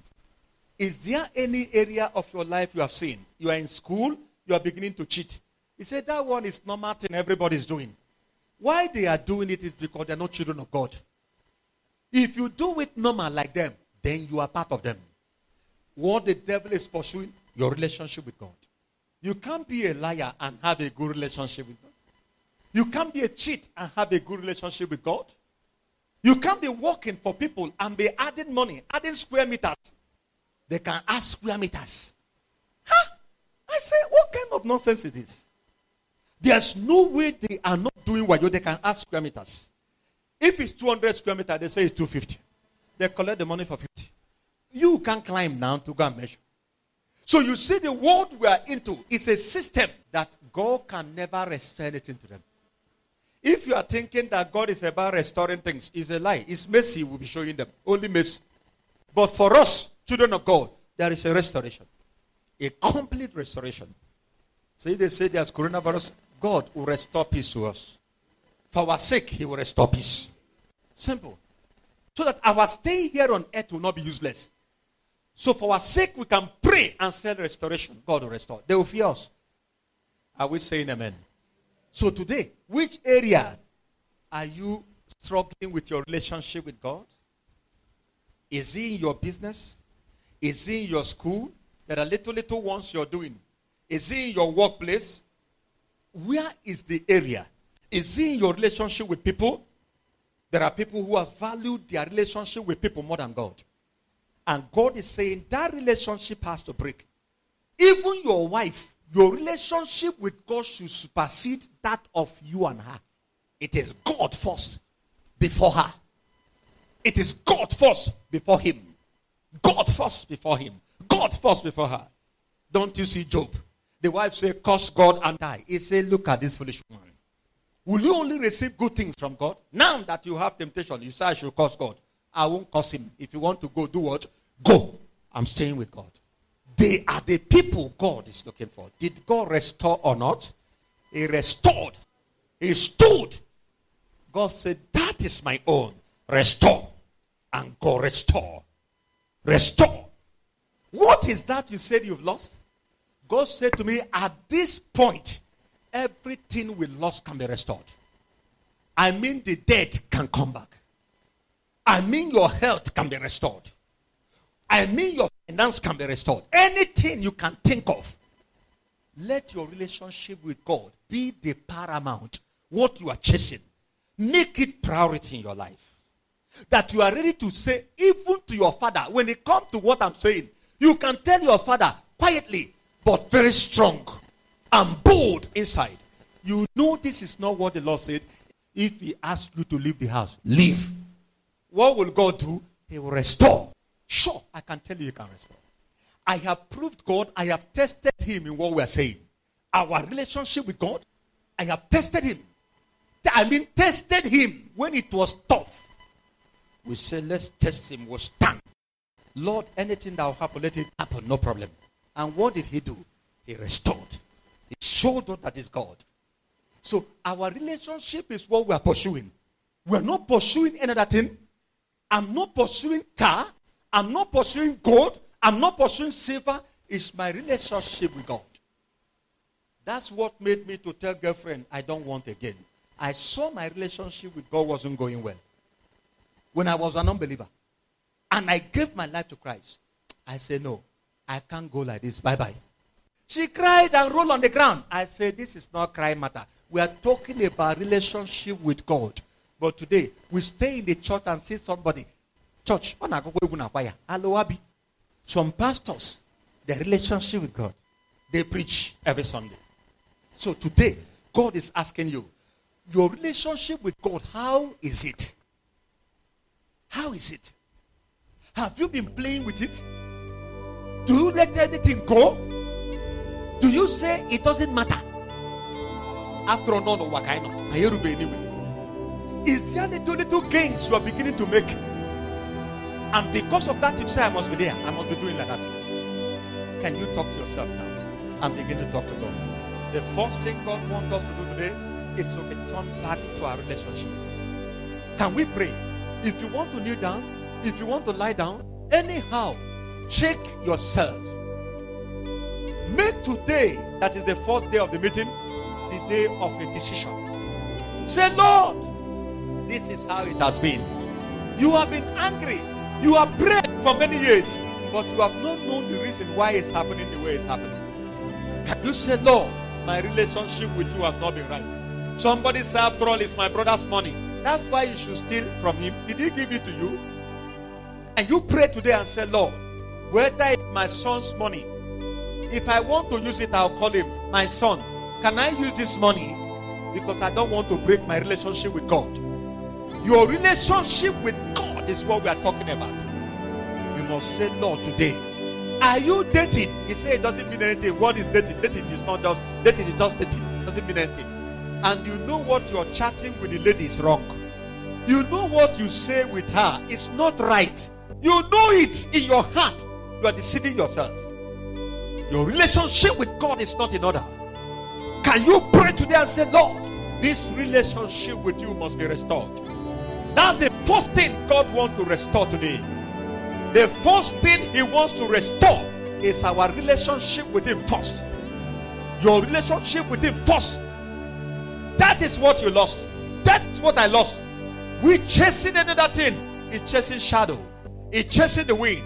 is there any area of your life you have seen? You are in school, you are beginning to cheat. He said that one is normal thing everybody's doing. Why they are doing it is because they're not children of God. If you do it normal like them, then you are part of them. What the devil is pursuing, your relationship with God. You can't be a liar and have a good relationship with God. You can't be a cheat and have a good relationship with God. You can't be working for people and be adding money, adding square meters. They can add square meters. Huh? I say, what kind of nonsense is this? There's no way they are not doing what they can ask square meters. If it's 200 square meters, they say it's 250. They collect the money for 50. You can climb down to go and measure. So you see, the world we are into is a system that God can never restore anything to them. If you are thinking that God is about restoring things, it's a lie. It's mercy we'll be showing them. Only mercy. But for us, children of God, there is a restoration. A complete restoration. See, they say there's coronavirus. God will restore peace to us. For our sake, He will restore peace. Simple. So that our stay here on earth will not be useless. So for our sake, we can pray and say restoration. God will restore. They will fear us. Are we saying amen? So today, which area are you struggling with your relationship with God? Is it in your business? Is it in your school? There are little, little ones you're doing. Is it in your workplace? Where is the area? Is it in your relationship with people? There are people who have valued their relationship with people more than God. And God is saying that relationship has to break. Even your wife, your relationship with God should supersede that of you and her. It is God first before her. It is God first before him. God first before him. God first before her. Don't you see Job? The wife said, Curse God and die. He said, Look at this foolish woman. Will you only receive good things from God? Now that you have temptation, you say, I should curse God. I won't curse him. If you want to go, do what? Go. I'm staying with God. They are the people God is looking for. Did God restore or not? He restored. He stood. God said, That is my own. Restore. And go restore. Restore. What is that you said you've lost? God said to me, at this point, everything we lost can be restored. I mean, the dead can come back. I mean, your health can be restored. I mean, your finance can be restored. Anything you can think of. Let your relationship with God be the paramount, what you are chasing. Make it priority in your life. That you are ready to say, even to your father, when it comes to what I'm saying, you can tell your father quietly, but very strong and bold inside. You know this is not what the Lord said. If He asks you to leave the house, leave. What will God do? He will restore. Sure, I can tell you He can restore. I have proved God, I have tested Him in what we are saying. Our relationship with God, I have tested Him. I mean, tested him when it was tough. We say, let's test him. We'll stand. Lord, anything that will happen, let it happen. No problem. And what did he do? He restored. He showed us that is God. So our relationship is what we are pursuing. We're not pursuing another thing. I'm not pursuing car. I'm not pursuing gold. I'm not pursuing silver. It's my relationship with God. That's what made me to tell girlfriend I don't want again. I saw my relationship with God wasn't going well. When I was an unbeliever. And I gave my life to Christ. I said, no, I can't go like this. Bye bye. She cried and rolled on the ground. I said, this is not cry matter. We are talking about relationship with God. But today, we stay in the church and see somebody. Church, some pastors, their relationship with God, they preach every Sunday. So today, God is asking you, your relationship with God, how is it? How is it? Have you been playing with it? Do you let anything go? Do you say it doesn't matter? After all, no, no, anyway. Is there little little gains you are beginning to make? And because of that, you say, I must be there. I must be doing like that. Can you talk to yourself now and begin to talk to God? The first thing God wants us to do today is to return back to our relationship. Can we pray? If you want to kneel down, if you want to lie down, anyhow, check yourself. Make today, that is the first day of the meeting, the day of a decision. Say, Lord, this is how it has been. You have been angry. You have prayed for many years, but you have not known the reason why it's happening the way it's happening. Can you say, Lord, my relationship with you has not been right? Somebody said, after all, it's my brother's money. That's why you should steal from him. Did he give it to you? And you pray today and say, Lord, whether it's my son's money, if I want to use it, I'll call him, my son, can I use this money? Because I don't want to break my relationship with God. Your relationship with God is what we are talking about. You must say, Lord, today, are you dating? He said it doesn't mean anything. What is dating? Dating is not just dating, is just dating. It doesn't mean anything. And you know what you're chatting with the lady is wrong. You know what you say with her is not right. You know it in your heart. You are deceiving yourself. Your relationship with God is not in order. Can you pray today and say, Lord, this relationship with you must be restored? That's the first thing God wants to restore today. The first thing He wants to restore is our relationship with Him first. Your relationship with Him first. That is what you lost. That is what I lost. We chasing another thing. It's chasing shadow. It's chasing the wind.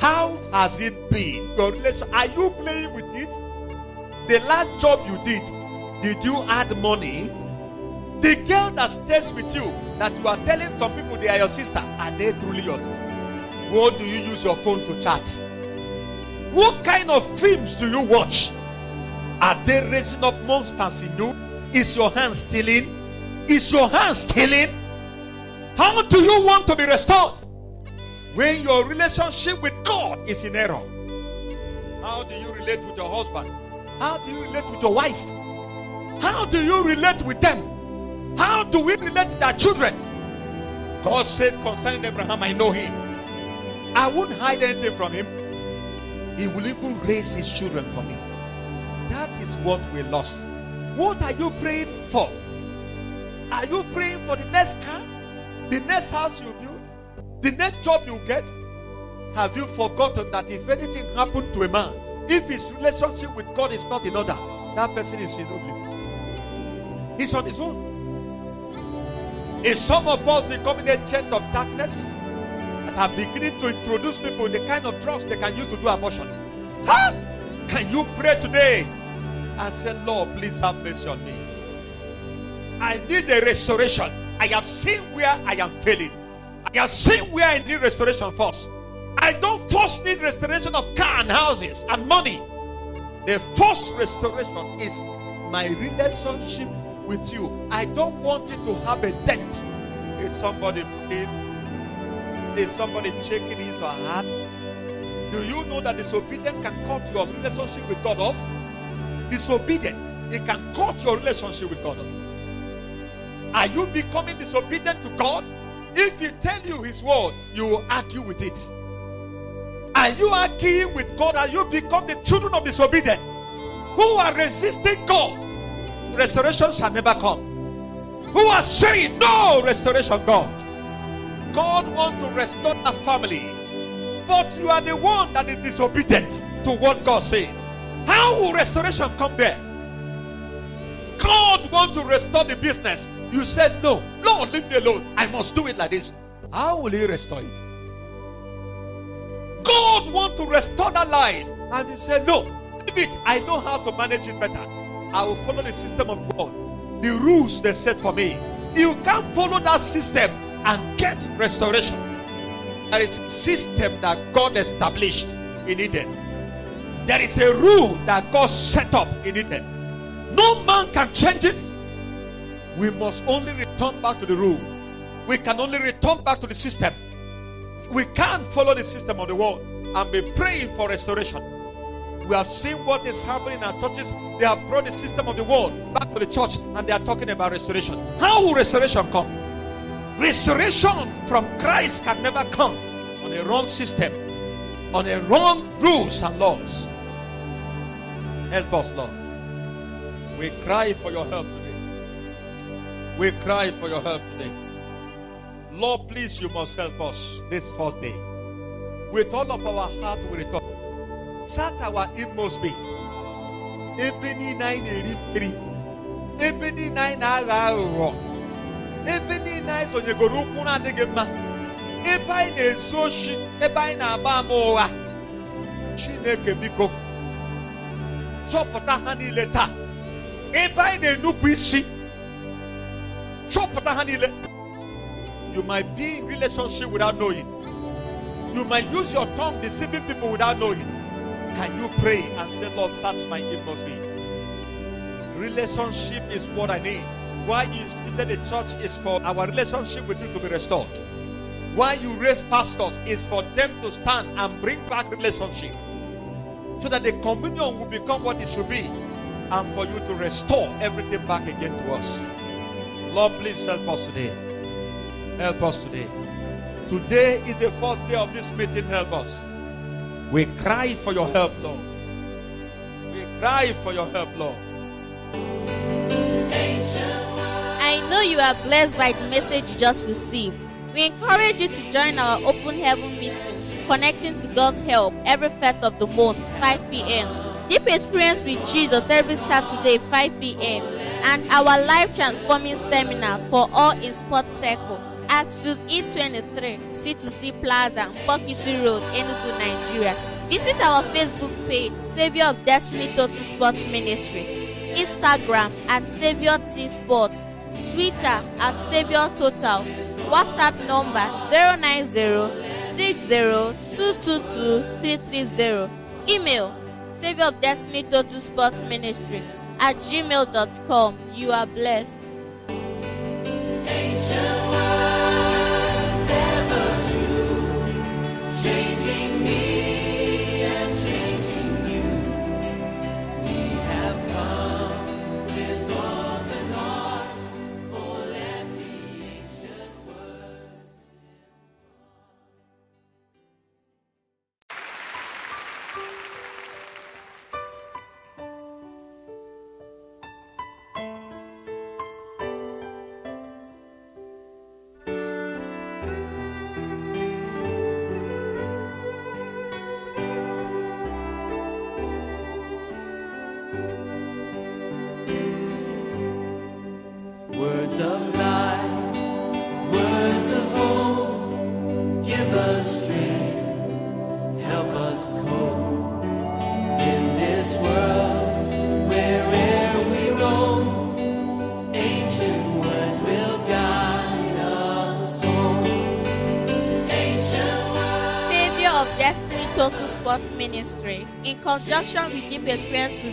How has it been? Your relation? Are you playing with it? The last job you did, did you add money? The girl that stays with you, that you are telling some people they are your sister, are they truly your sister? What do you use your phone to chat? What kind of films do you watch? Are they raising up monsters in you? Is your hand stealing? Is your hand stealing? How do you want to be restored? When your relationship with God is in error. How do you relate with your husband? How do you relate with your wife? How do you relate with them? How do we relate to our children? God said concerning Abraham, I know him. I won't hide anything from him. He will even raise his children for me. That is what we lost. What are you praying for? Are you praying for the next car? The next house you build? The next job you get? Have you forgotten that if anything happened to a man, if his relationship with God is not in order, that person is in only. He's on his own. Is some of us becoming a agent of darkness that are beginning to introduce people the kind of drugs they can use to do abortion? Huh? Can you pray today and say, Lord, please have mercy on me? I need a restoration. I have seen where I am failing. I have seen where I need restoration first. I don't first need restoration of car and houses and money. The first restoration is my relationship with you. I don't want it to have a dent. Is somebody praying? Is somebody checking his or her heart? Do you know that disobedience can cut your relationship with God off? Disobedience, it can cut your relationship with God off. Are you becoming disobedient to God? If He tell you His word, you will argue with it. Are you arguing with God? Are you become the children of disobedience who are resisting God? Restoration shall never come. Who are saying no restoration, God? God wants to restore a family, but you are the one that is disobedient to what God said. How will restoration come there? God wants to restore the business. You said no. Lord, leave me alone. I must do it like this. How will He restore it? God wants to restore that life. And He said, No, leave it. I know how to manage it better. I will follow the system of God, the rules they set for me. You can't follow that system and get restoration. There is a system that God established in Eden. There is a rule that God set up in Eden. No man can change it. We must only return back to the rule. We can only return back to the system. We can't follow the system of the world and be praying for restoration. We have seen what is happening in our churches. They have brought the system of the world back to the church and they are talking about restoration. How will restoration come? Restoration from Christ can never come on a wrong system, on a wrong rules and laws. Help us, Lord. We cry for your help today. We cry for your help today. Lord, please, you must help us this first day. With all of our heart, we return. Search our inmost being. Ebe niile anyị na-eri mmiri. Ebe niile anyị na-aghọ aghụghọ. Ebe niile anyị zonyegoro ụkwụ na-adịghị mma. Ebe anyị na-ezu oshi. Ebe anyị na-agba ama ụgha. Chineke biko. Chọpụta ha niile taa. Ebe anyị na-enupụ. You might be in relationship without knowing. You might use your tongue deceiving people without knowing. Can you pray and say, Lord, search my inmost? Relationship is what I need. Why you instituted the church is for our relationship with you to be restored. Why you raise pastors is for them to stand and bring back relationship. So that the communion will become what it should be. And for you to restore everything back again to us. Lord, please help us today. Help us today. Today is the first day of this meeting. Help us. We cry for your help, Lord. We cry for your help, Lord. I know you are blessed by the message you just received. We encourage you to join our open heaven meetings, connecting to God's help every first of the month, 5 p.m. Deep experience with Jesus every Saturday, 5 p.m. And our life transforming seminars for all in Sports Circle at Suite E23, C2C Plaza, Pokiti Road, Enugu, Nigeria. Visit our Facebook page, Savior of Destiny Total Sports Ministry, Instagram at Savior T Sports, Twitter at Savior Total, WhatsApp number 090 email Savior of Destiny Total Sports Ministry at gmail.com. You are blessed.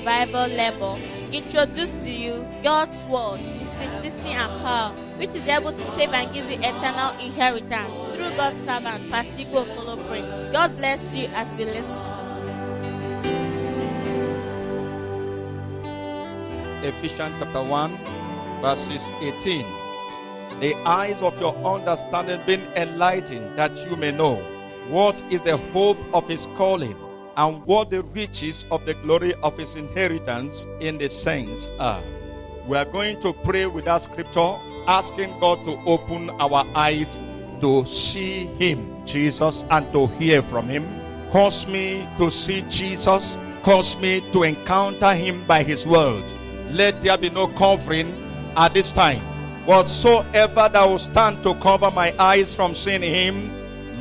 Revival Level, introduce to you God's Word, His simplicity and power, which is able to save and give you eternal inheritance through God's servant, Pastor Okolo God bless you as you listen. Ephesians chapter 1, verses 18. the eyes of your understanding being enlightened, that you may know what is the hope of his calling and what the riches of the glory of his inheritance in the saints are. We are going to pray with that scripture, asking God to open our eyes to see him, Jesus, and to hear from him. Cause me to see Jesus, cause me to encounter him by his word. Let there be no covering at this time Whatsoever that will stand to cover my eyes from seeing him,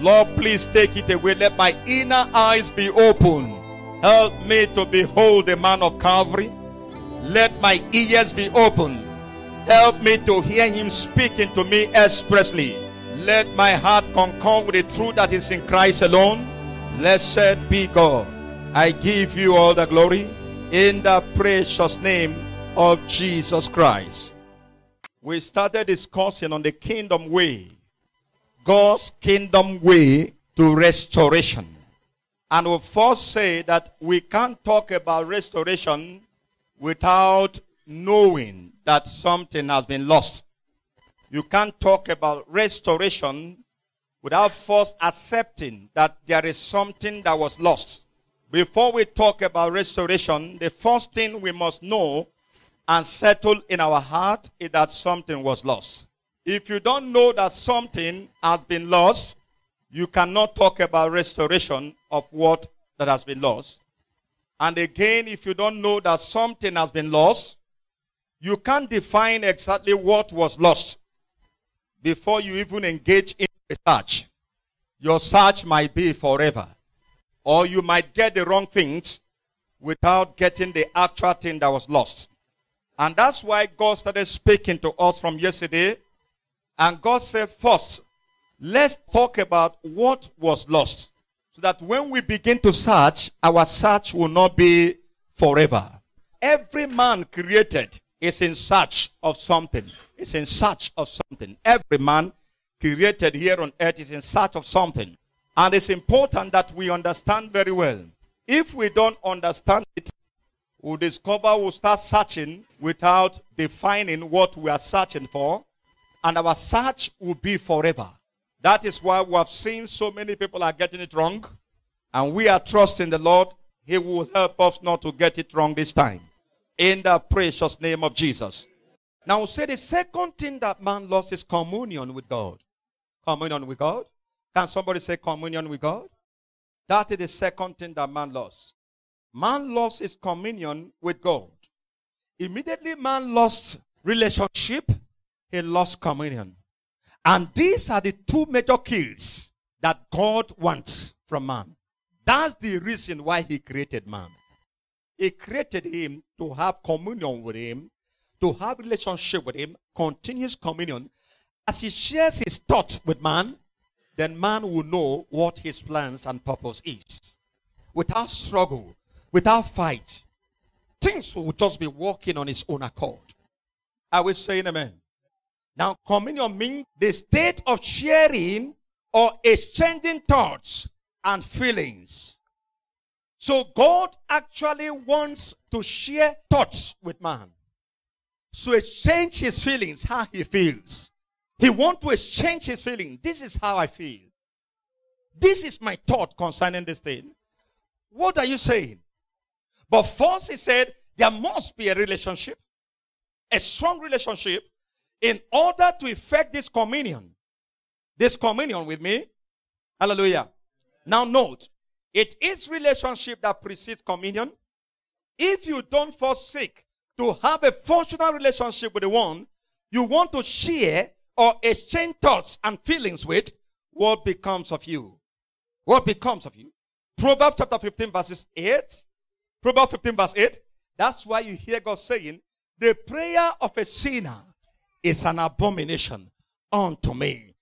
Lord, please take it away. Let my inner eyes be open. Help me to behold the man of Calvary. Let my ears be open. Help me to hear him speaking to me expressly. Let my heart concur with the truth that is in Christ alone. Blessed be God. I give you all the glory in the precious name of Jesus Christ we started discussing on the kingdom way, God's kingdom way to restoration. And we first say that we can't talk about restoration without knowing that something has been lost. You can't talk about restoration without first accepting that there is something that was lost. Before we talk about restoration, the first thing we must know and settle in our heart is that something was lost. If you don't know that something has been lost, you cannot talk about restoration of what that has been lost. And again, if you don't know that something has been lost, you can't define exactly what was lost before you even engage in a search. Your search might be forever. Or you might get the wrong things without getting the actual thing that was lost. And that's why God started speaking to us from yesterday. And God said, first, let's talk about what was lost. So that when we begin to search, our search will not be forever. Every man created is in search of something. Is in search of something. Every man created here on earth is in search of something. And it's important that we understand very well. If we don't understand it, we'll discover we'll start searching without defining what we are searching for, and our search will be forever. That is why we have seen so many people are getting it wrong, and we are trusting the Lord. He will help us not to get it wrong this time. In the precious name of Jesus. Now, say the second thing that man lost is communion with God. Communion with God. Can somebody say communion with God? That is the second thing that man lost. Man lost his communion with God. Immediately, man lost relationship, he lost communion. And these are the two major kills that God wants from man. That's the reason why he created man. He created him to have communion with him, to have relationship with him, continuous communion. As he shares his thoughts with man, then man will know what his plans and purpose is. Without struggle, without fight, things will just be walking on its own accord. I will say amen. Now, communion means the state of sharing or exchanging thoughts and feelings. So, God actually wants to share thoughts with man. So, exchange his feelings, how he feels. He wants to exchange his feeling. This is how I feel. This is my thought concerning this thing. What are you saying? But first, he said there must be a relationship, a strong relationship, in order to effect this communion. This communion with me. Hallelujah. Now, note, it is relationship that precedes communion. If you don't forsake to have a functional relationship with the one you want to share or exchange thoughts and feelings with, what becomes of you? What becomes of you? Proverbs chapter 15, verses 8 Proverbs 15, verse 8. That's why you hear God saying, The prayer of a sinner is an abomination unto me.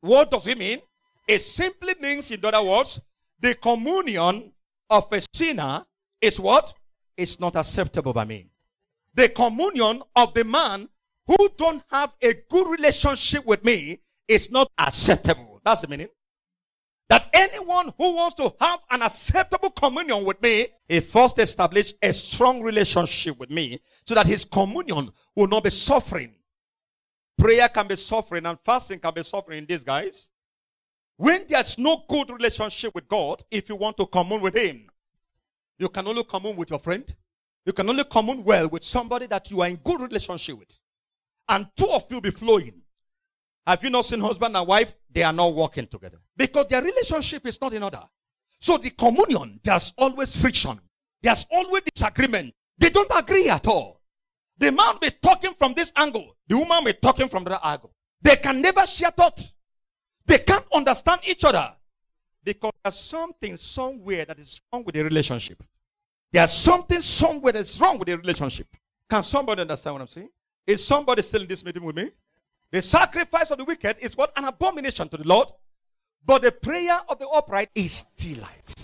What does it mean? It simply means, in other words, the communion of a sinner is what? It's not acceptable by me. The communion of the man who don't have a good relationship with me is not acceptable. That's the meaning that anyone who wants to have an acceptable communion with me, he first establish a strong relationship with me so that his communion will not be suffering. Prayer can be suffering and fasting can be suffering in this, guys. When there's no good relationship with God, if you want to commune with Him, you can only commune with your friend. You can only commune well with somebody that you are in good relationship with. And two of you be flowing. Have you not seen husband and wife? They are not working together. Because their relationship is not in order. So the communion, there's always friction. There's always disagreement. They don't agree at all. The man be talking from this angle. The woman be talking from that angle. They can never share thought. They can't understand each other. Because there's something somewhere that is wrong with the relationship. There's something somewhere that's wrong with the relationship. Can somebody understand what I'm saying? Is somebody still in this meeting with me? The sacrifice of the wicked is what? An abomination to the Lord. But the prayer of the upright is delight.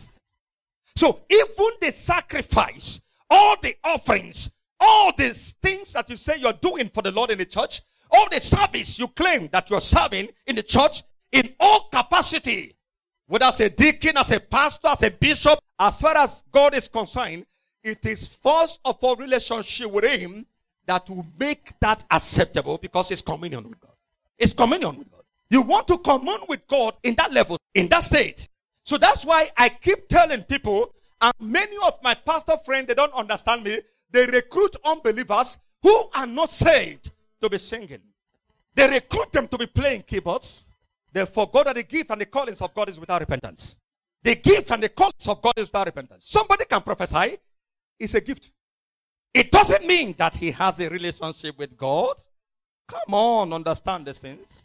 So even the sacrifice, all the offerings, all these things that you say you're doing for the Lord in the church, all the service you claim that you're serving in the church, in all capacity, whether as a deacon, as a pastor, as a bishop, as far as God is concerned, it is first of all relationship with Him that will make that acceptable because it's communion with God. It's communion with God. You want to commune with God in that level, in that state. So that's why I keep telling people, and many of my pastor friends, they don't understand me. They recruit unbelievers who are not saved to be singing. They recruit them to be playing keyboards. They forgot that the gift and the callings of God is without repentance. The gift and the callings of God is without repentance. Somebody can prophesy. It's a gift. It doesn't mean that he has a relationship with God. Come on, understand the things.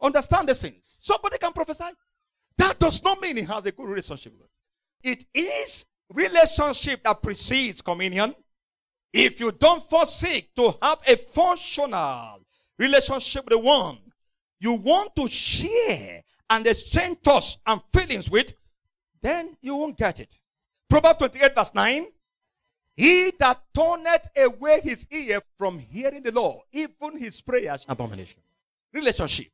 Understand the things. Somebody can prophesy. That does not mean he has a good relationship with God. It is relationship that precedes communion. If you don't forsake to have a functional relationship with the one you want to share and exchange thoughts and feelings with, then you won't get it. Proverbs 28, verse 9. He that turneth away his ear from hearing the law, even his prayers, abomination. Relationship.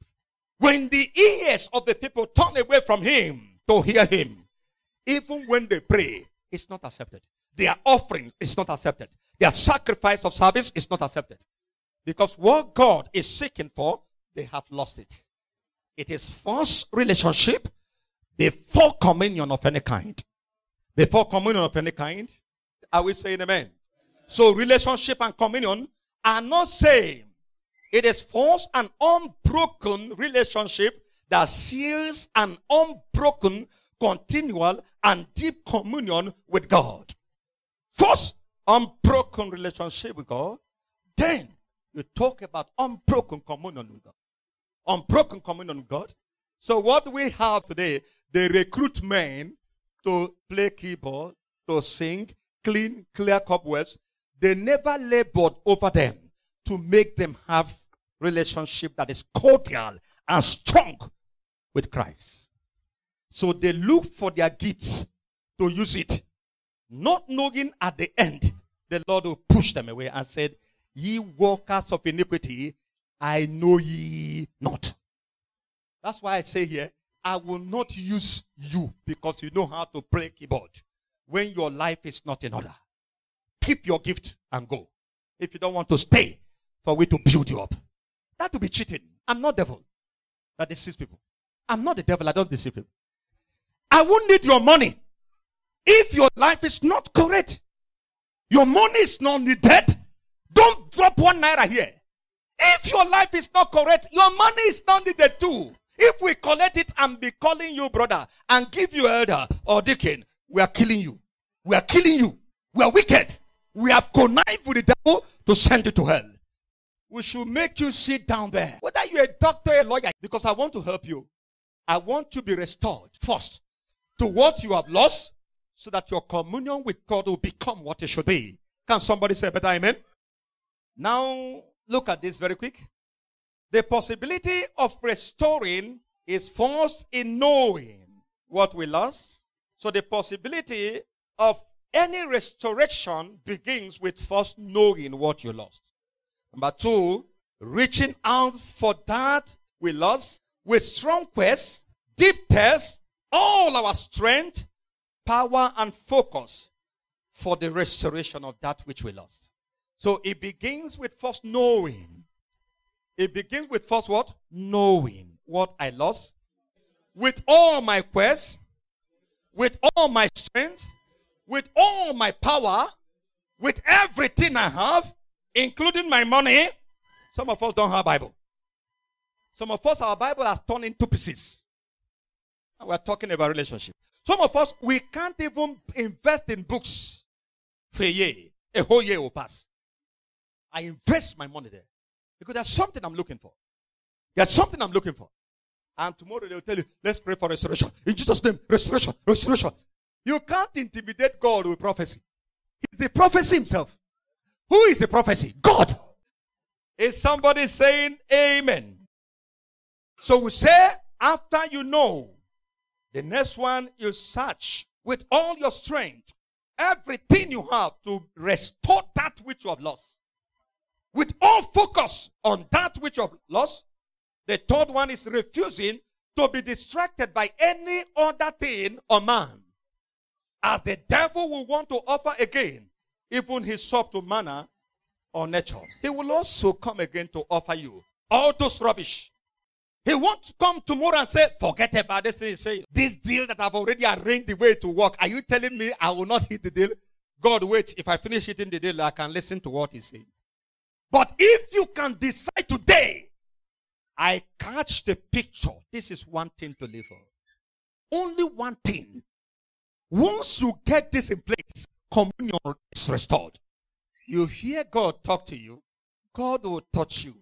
When the ears of the people turn away from him to hear him, even when they pray, it's not accepted. Their offering is not accepted. Their sacrifice of service is not accepted. Because what God is seeking for they have lost it. It is first relationship before communion of any kind. Before communion of any kind. Are we saying amen? So relationship and communion are not same. It is false and unbroken relationship that seals an unbroken, continual, and deep communion with God. First, unbroken relationship with God. Then you talk about unbroken communion with God unbroken communion with God. So what we have today, they recruit men to play keyboard, to sing, clean, clear cobwebs. They never labored over them to make them have relationship that is cordial and strong with Christ. So they look for their gifts to use it, not knowing at the end the Lord will push them away and said, Ye workers of iniquity, I know ye not. That's why I say here, I will not use you because you know how to play keyboard when your life is not in order. Keep your gift and go. If you don't want to stay for we to build you up. That will be cheating. I'm not devil that deceives people. I'm not the devil. I don't deceive people. I won't need your money if your life is not correct. Your money is not needed. Don't drop one naira here. If your life is not correct, your money is not needed too. If we collect it and be calling you brother and give you elder or deacon, we are killing you. We are killing you. We are wicked. We have connived with the devil to send you to hell. We should make you sit down there. Whether you're a doctor, a lawyer, because I want to help you. I want to be restored first to what you have lost so that your communion with God will become what it should be. Can somebody say better amen? Now, Look at this very quick. The possibility of restoring is first in knowing what we lost. So the possibility of any restoration begins with first knowing what you lost. Number two, reaching out for that we lost with strong quest, deep test, all our strength, power, and focus for the restoration of that which we lost. So it begins with first knowing. It begins with first what? Knowing what I lost. With all my quest, with all my strength, with all my power, with everything I have, including my money. Some of us don't have Bible. Some of us, our Bible has torn into pieces. And we're talking about relationship. Some of us, we can't even invest in books for a year. A whole year will pass. I invest my money there. Because there's something I'm looking for. There's something I'm looking for. And tomorrow they'll tell you, let's pray for restoration. In Jesus' name, restoration, restoration. You can't intimidate God with prophecy. He's the prophecy himself. Who is the prophecy? God. Is somebody saying amen? So we say, after you know, the next one you search with all your strength, everything you have to restore that which you have lost. With all focus on that which you have lost. The third one is refusing to be distracted by any other thing or man. As the devil will want to offer again, even his to manner or nature. He will also come again to offer you all those rubbish. He won't come tomorrow and say, forget about this thing. Say, this deal that I've already arranged the way to work. Are you telling me I will not hit the deal? God, wait. If I finish hitting the deal, I can listen to what he's saying. But if you can decide today, I catch the picture. This is one thing to live for. Only one thing. Once you get this in place, communion is restored. You hear God talk to you, God will touch you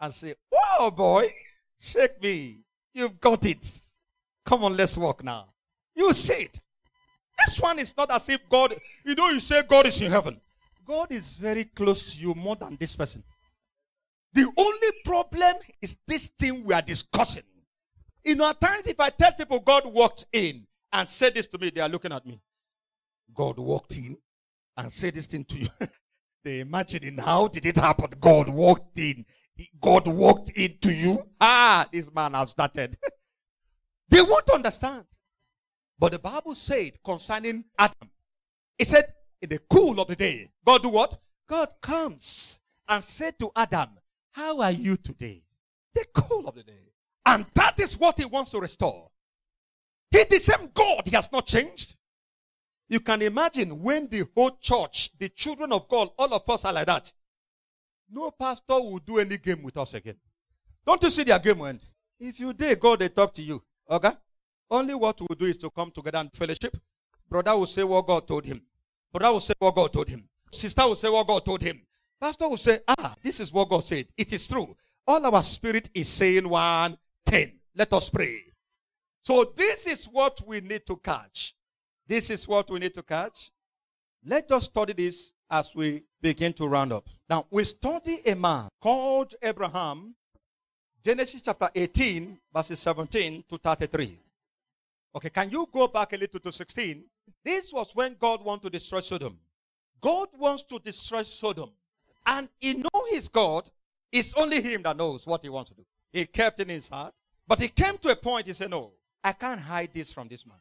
and say, Wow, boy, shake me. You've got it. Come on, let's walk now. You see it. This one is not as if God, you know, you say God is in heaven. God is very close to you more than this person. The only problem is this thing we are discussing. Know, at times if I tell people God walked in and said this to me, they are looking at me. God walked in and said this thing to you. they imagining how did it happen? God walked in. God walked into you. Ah, this man has started. they won't understand. But the Bible said concerning Adam, it said, in the cool of the day, God do what? God comes and said to Adam, How are you today? The cool of the day. And that is what he wants to restore. He the same God. He has not changed. You can imagine when the whole church, the children of God, all of us are like that. No pastor will do any game with us again. Don't you see their game end? If you did, God they talk to you. Okay? Only what we'll do is to come together and fellowship. Brother will say what God told him. Brother will say what God told him. Sister will say what God told him. Pastor will say, ah, this is what God said. It is true. All our spirit is saying one thing. Let us pray. So this is what we need to catch. This is what we need to catch. Let us study this as we begin to round up. Now, we study a man called Abraham, Genesis chapter 18, verses 17 to 33. Okay, can you go back a little to 16? This was when God wanted to destroy Sodom. God wants to destroy Sodom. And he knows his God. It's only him that knows what he wants to do. He kept it in his heart. But he came to a point, he said, No, I can't hide this from this man.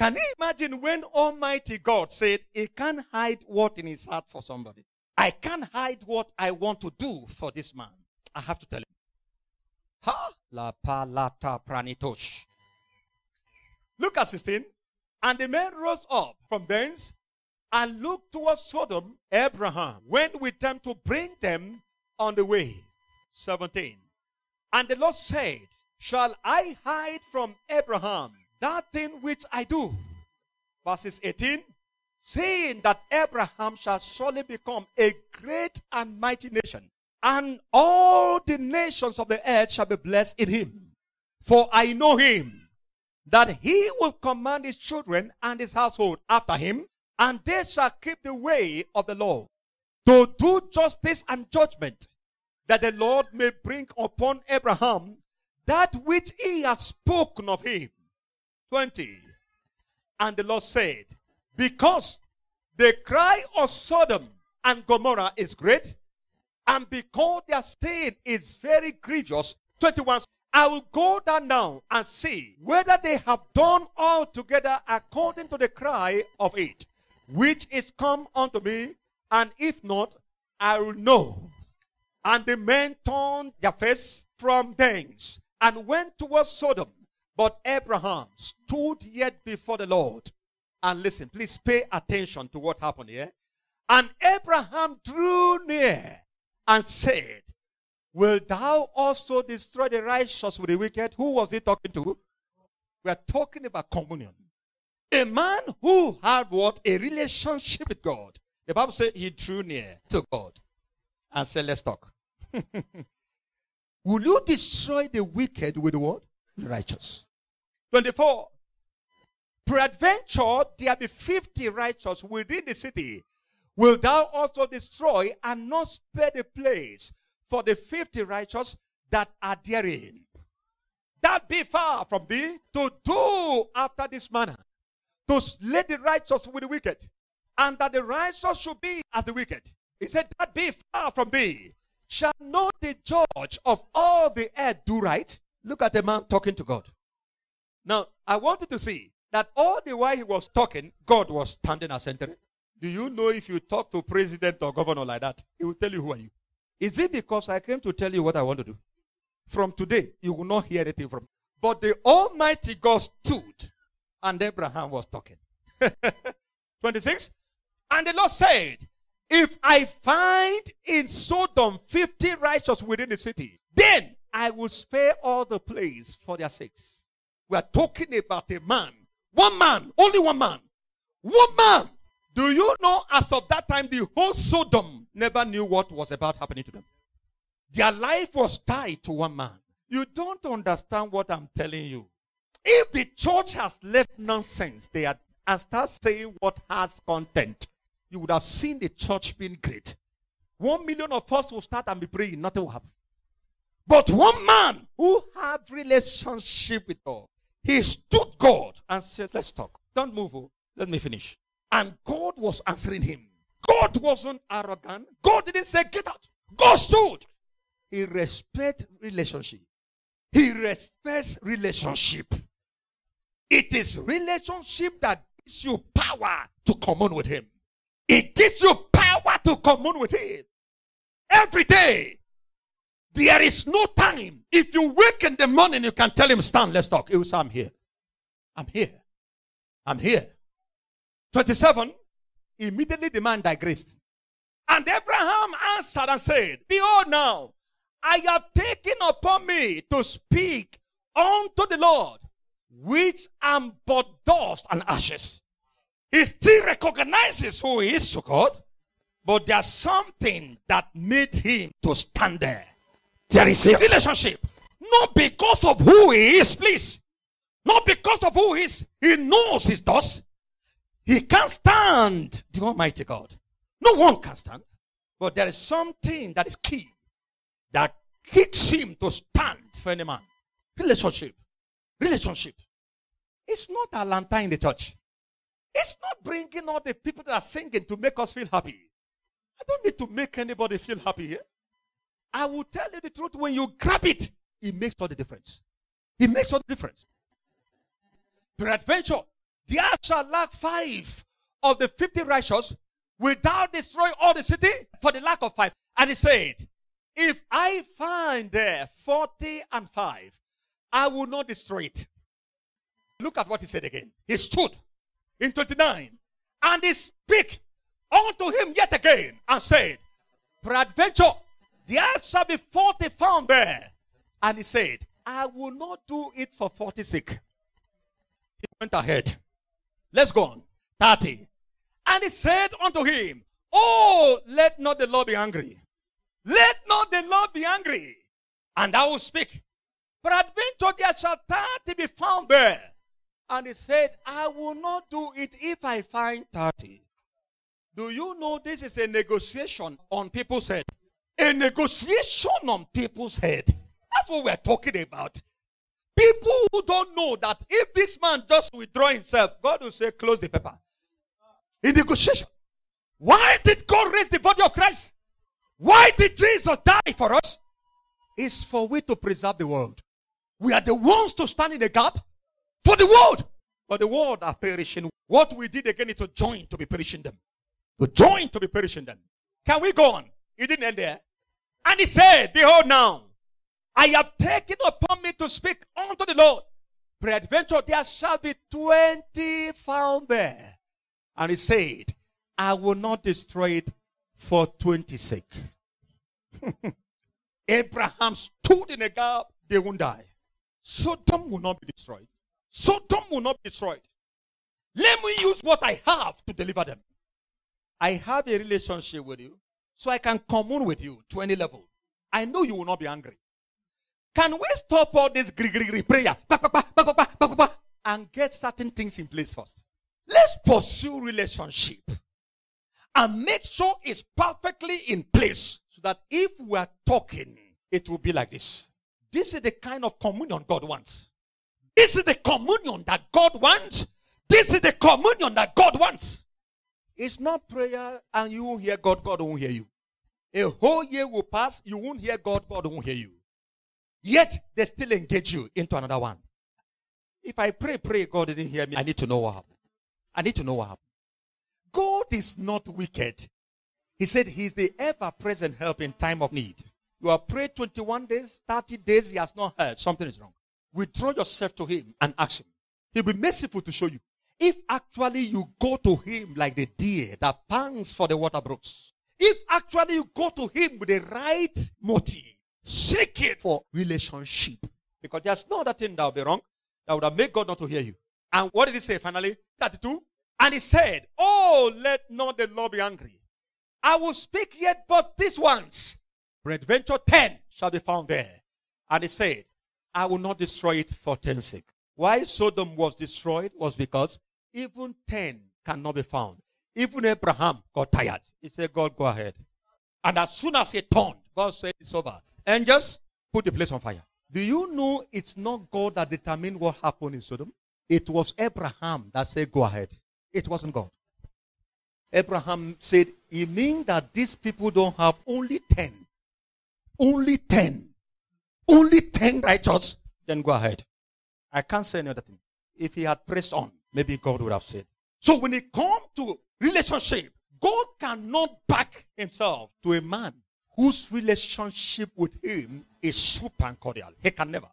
Can you imagine when Almighty God said, He can't hide what in his heart for somebody? I can't hide what I want to do for this man. I have to tell him. Ha! La palata pranitosh. Look at 16. And the man rose up from thence and looked towards Sodom. Abraham went with them to bring them on the way. 17. And the Lord said, Shall I hide from Abraham that thing which I do. Verses 18 saying that Abraham shall surely become a great and mighty nation, and all the nations of the earth shall be blessed in him. For I know him, that he will command his children and his household after him, and they shall keep the way of the Lord, to do justice and judgment, that the Lord may bring upon Abraham that which he has spoken of him. 20. And the Lord said, Because the cry of Sodom and Gomorrah is great, and because their sin is very grievous. 21. I will go down now and see whether they have done altogether according to the cry of it, which is come unto me, and if not, I will know. And the men turned their face from thence and went towards Sodom. But Abraham stood yet before the Lord. And listen, please pay attention to what happened here. And Abraham drew near and said, Will thou also destroy the righteous with the wicked? Who was he talking to? We are talking about communion. A man who had what? A relationship with God. The Bible says he drew near to God and said, Let's talk. Will you destroy the wicked with what? The righteous. 24. Peradventure there be 50 righteous within the city. Will thou also destroy and not spare the place for the 50 righteous that are therein? That be far from thee to do after this manner, to slay the righteous with the wicked, and that the righteous should be as the wicked. He said, That be far from thee. Shall not the judge of all the earth do right? Look at the man talking to God. Now, I wanted to see that all the while he was talking, God was standing as center. Do you know if you talk to president or governor like that, he will tell you who are you? Is it because I came to tell you what I want to do? From today, you will not hear anything from. But the Almighty God stood, and Abraham was talking. 26. And the Lord said, If I find in Sodom 50 righteous within the city, then I will spare all the place for their sakes. We are talking about a man. One man, only one man. One man. Do you know as of that time the whole Sodom never knew what was about happening to them? Their life was tied to one man. You don't understand what I'm telling you. If the church has left nonsense there and start saying what has content, you would have seen the church being great. One million of us will start and be praying, nothing will happen. But one man who had relationship with God, he stood God and said, Let's talk. Don't move. Oh. Let me finish. And God was answering him. God wasn't arrogant. God didn't say, Get out. God stood. He respects relationship. He respects relationship. It is relationship that gives you power to commune with Him. It gives you power to commune with Him. Every day. There is no time. If you wake in the morning, you can tell Him, Stand, let's talk. He will say, I'm here. I'm here. I'm here. 27. Immediately the man digressed. And Abraham answered and said, Behold now, I have taken upon me to speak unto the Lord, which am but dust and ashes. He still recognizes who he is to God, but there's something that made him to stand there. There is a relationship. Not because of who he is, please. Not because of who he is. He knows his dust. He can't stand the Almighty God. No one can stand. But there is something that is key that kicks him to stand for any man. Relationship. Relationship. It's not a lantern in the church. It's not bringing all the people that are singing to make us feel happy. I don't need to make anybody feel happy here. I will tell you the truth. When you grab it, it makes all the difference. It makes all the difference. Peradventure, there shall lack five of the fifty righteous without destroying all the city for the lack of five. And he said, If I find there forty and five, I will not destroy it. Look at what he said again. He stood in 29 and he spake unto him yet again and said, Peradventure, there shall be forty found there. And he said, I will not do it for forty sake. He went ahead. Let's go on. 30. And he said unto him, Oh, let not the Lord be angry. Let not the Lord be angry. And I will speak. Peradventure there shall thirty be found there. And he said, I will not do it if I find 30. Do you know this is a negotiation on people's head? A negotiation on people's head. That's what we're talking about. People who don't know that if this man just withdraw himself, God will say, close the paper. In negotiation. Why did God raise the body of Christ? Why did Jesus die for us? It's for we to preserve the world. We are the ones to stand in the gap for the world. But the world are perishing. What we did again is to join to be perishing them. To join to be perishing them. Can we go on? It didn't end there. And he said, Behold now, I have taken upon me to speak unto the Lord. Peradventure there shall be twenty found there. And he said, I will not destroy it for twenty sake. Abraham stood in a gap, they won't die. Sodom will not be destroyed. Sodom will not be destroyed. Let me use what I have to deliver them. I have a relationship with you, so I can commune with you to any level. I know you will not be angry. Can we stop all this gri gri gri prayer and get certain things in place first? Let's pursue relationship and make sure it's perfectly in place so that if we are talking, it will be like this. This is the kind of communion God wants. This is the communion that God wants. This is the communion that God wants. It's not prayer and you won't hear God, God won't hear you. A whole year will pass, you won't hear God, God won't hear you. Yet they still engage you into another one. If I pray, pray, God didn't hear me, I need to know what happened. I need to know what happened. God is not wicked. He said he's the ever present help in time of need. You have prayed 21 days, 30 days, he has not heard. Something is wrong. Withdraw yourself to him and ask him. He'll be merciful to show you. If actually you go to him like the deer that pants for the water brooks, if actually you go to him with the right motive, seek it for relationship. Because there's no other thing that will be wrong that would have made God not to hear you. And what did he say finally? 32. And he said, Oh, let not the Lord be angry. I will speak yet but this once. Peradventure ten shall be found there. And he said, I will not destroy it for ten's sake. Why Sodom was destroyed was because even ten cannot be found. Even Abraham got tired. He said, God, go ahead. And as soon as he turned, God said, It's over. And just put the place on fire. Do you know it's not God that determined what happened in Sodom? It was Abraham that said, Go ahead. It wasn't God. Abraham said, You mean that these people don't have only 10? Only 10. Only 10 righteous? Then go ahead. I can't say any other thing. If he had pressed on, maybe God would have said. So when it comes to relationship, God cannot back himself to a man whose relationship with him is super cordial. He can never.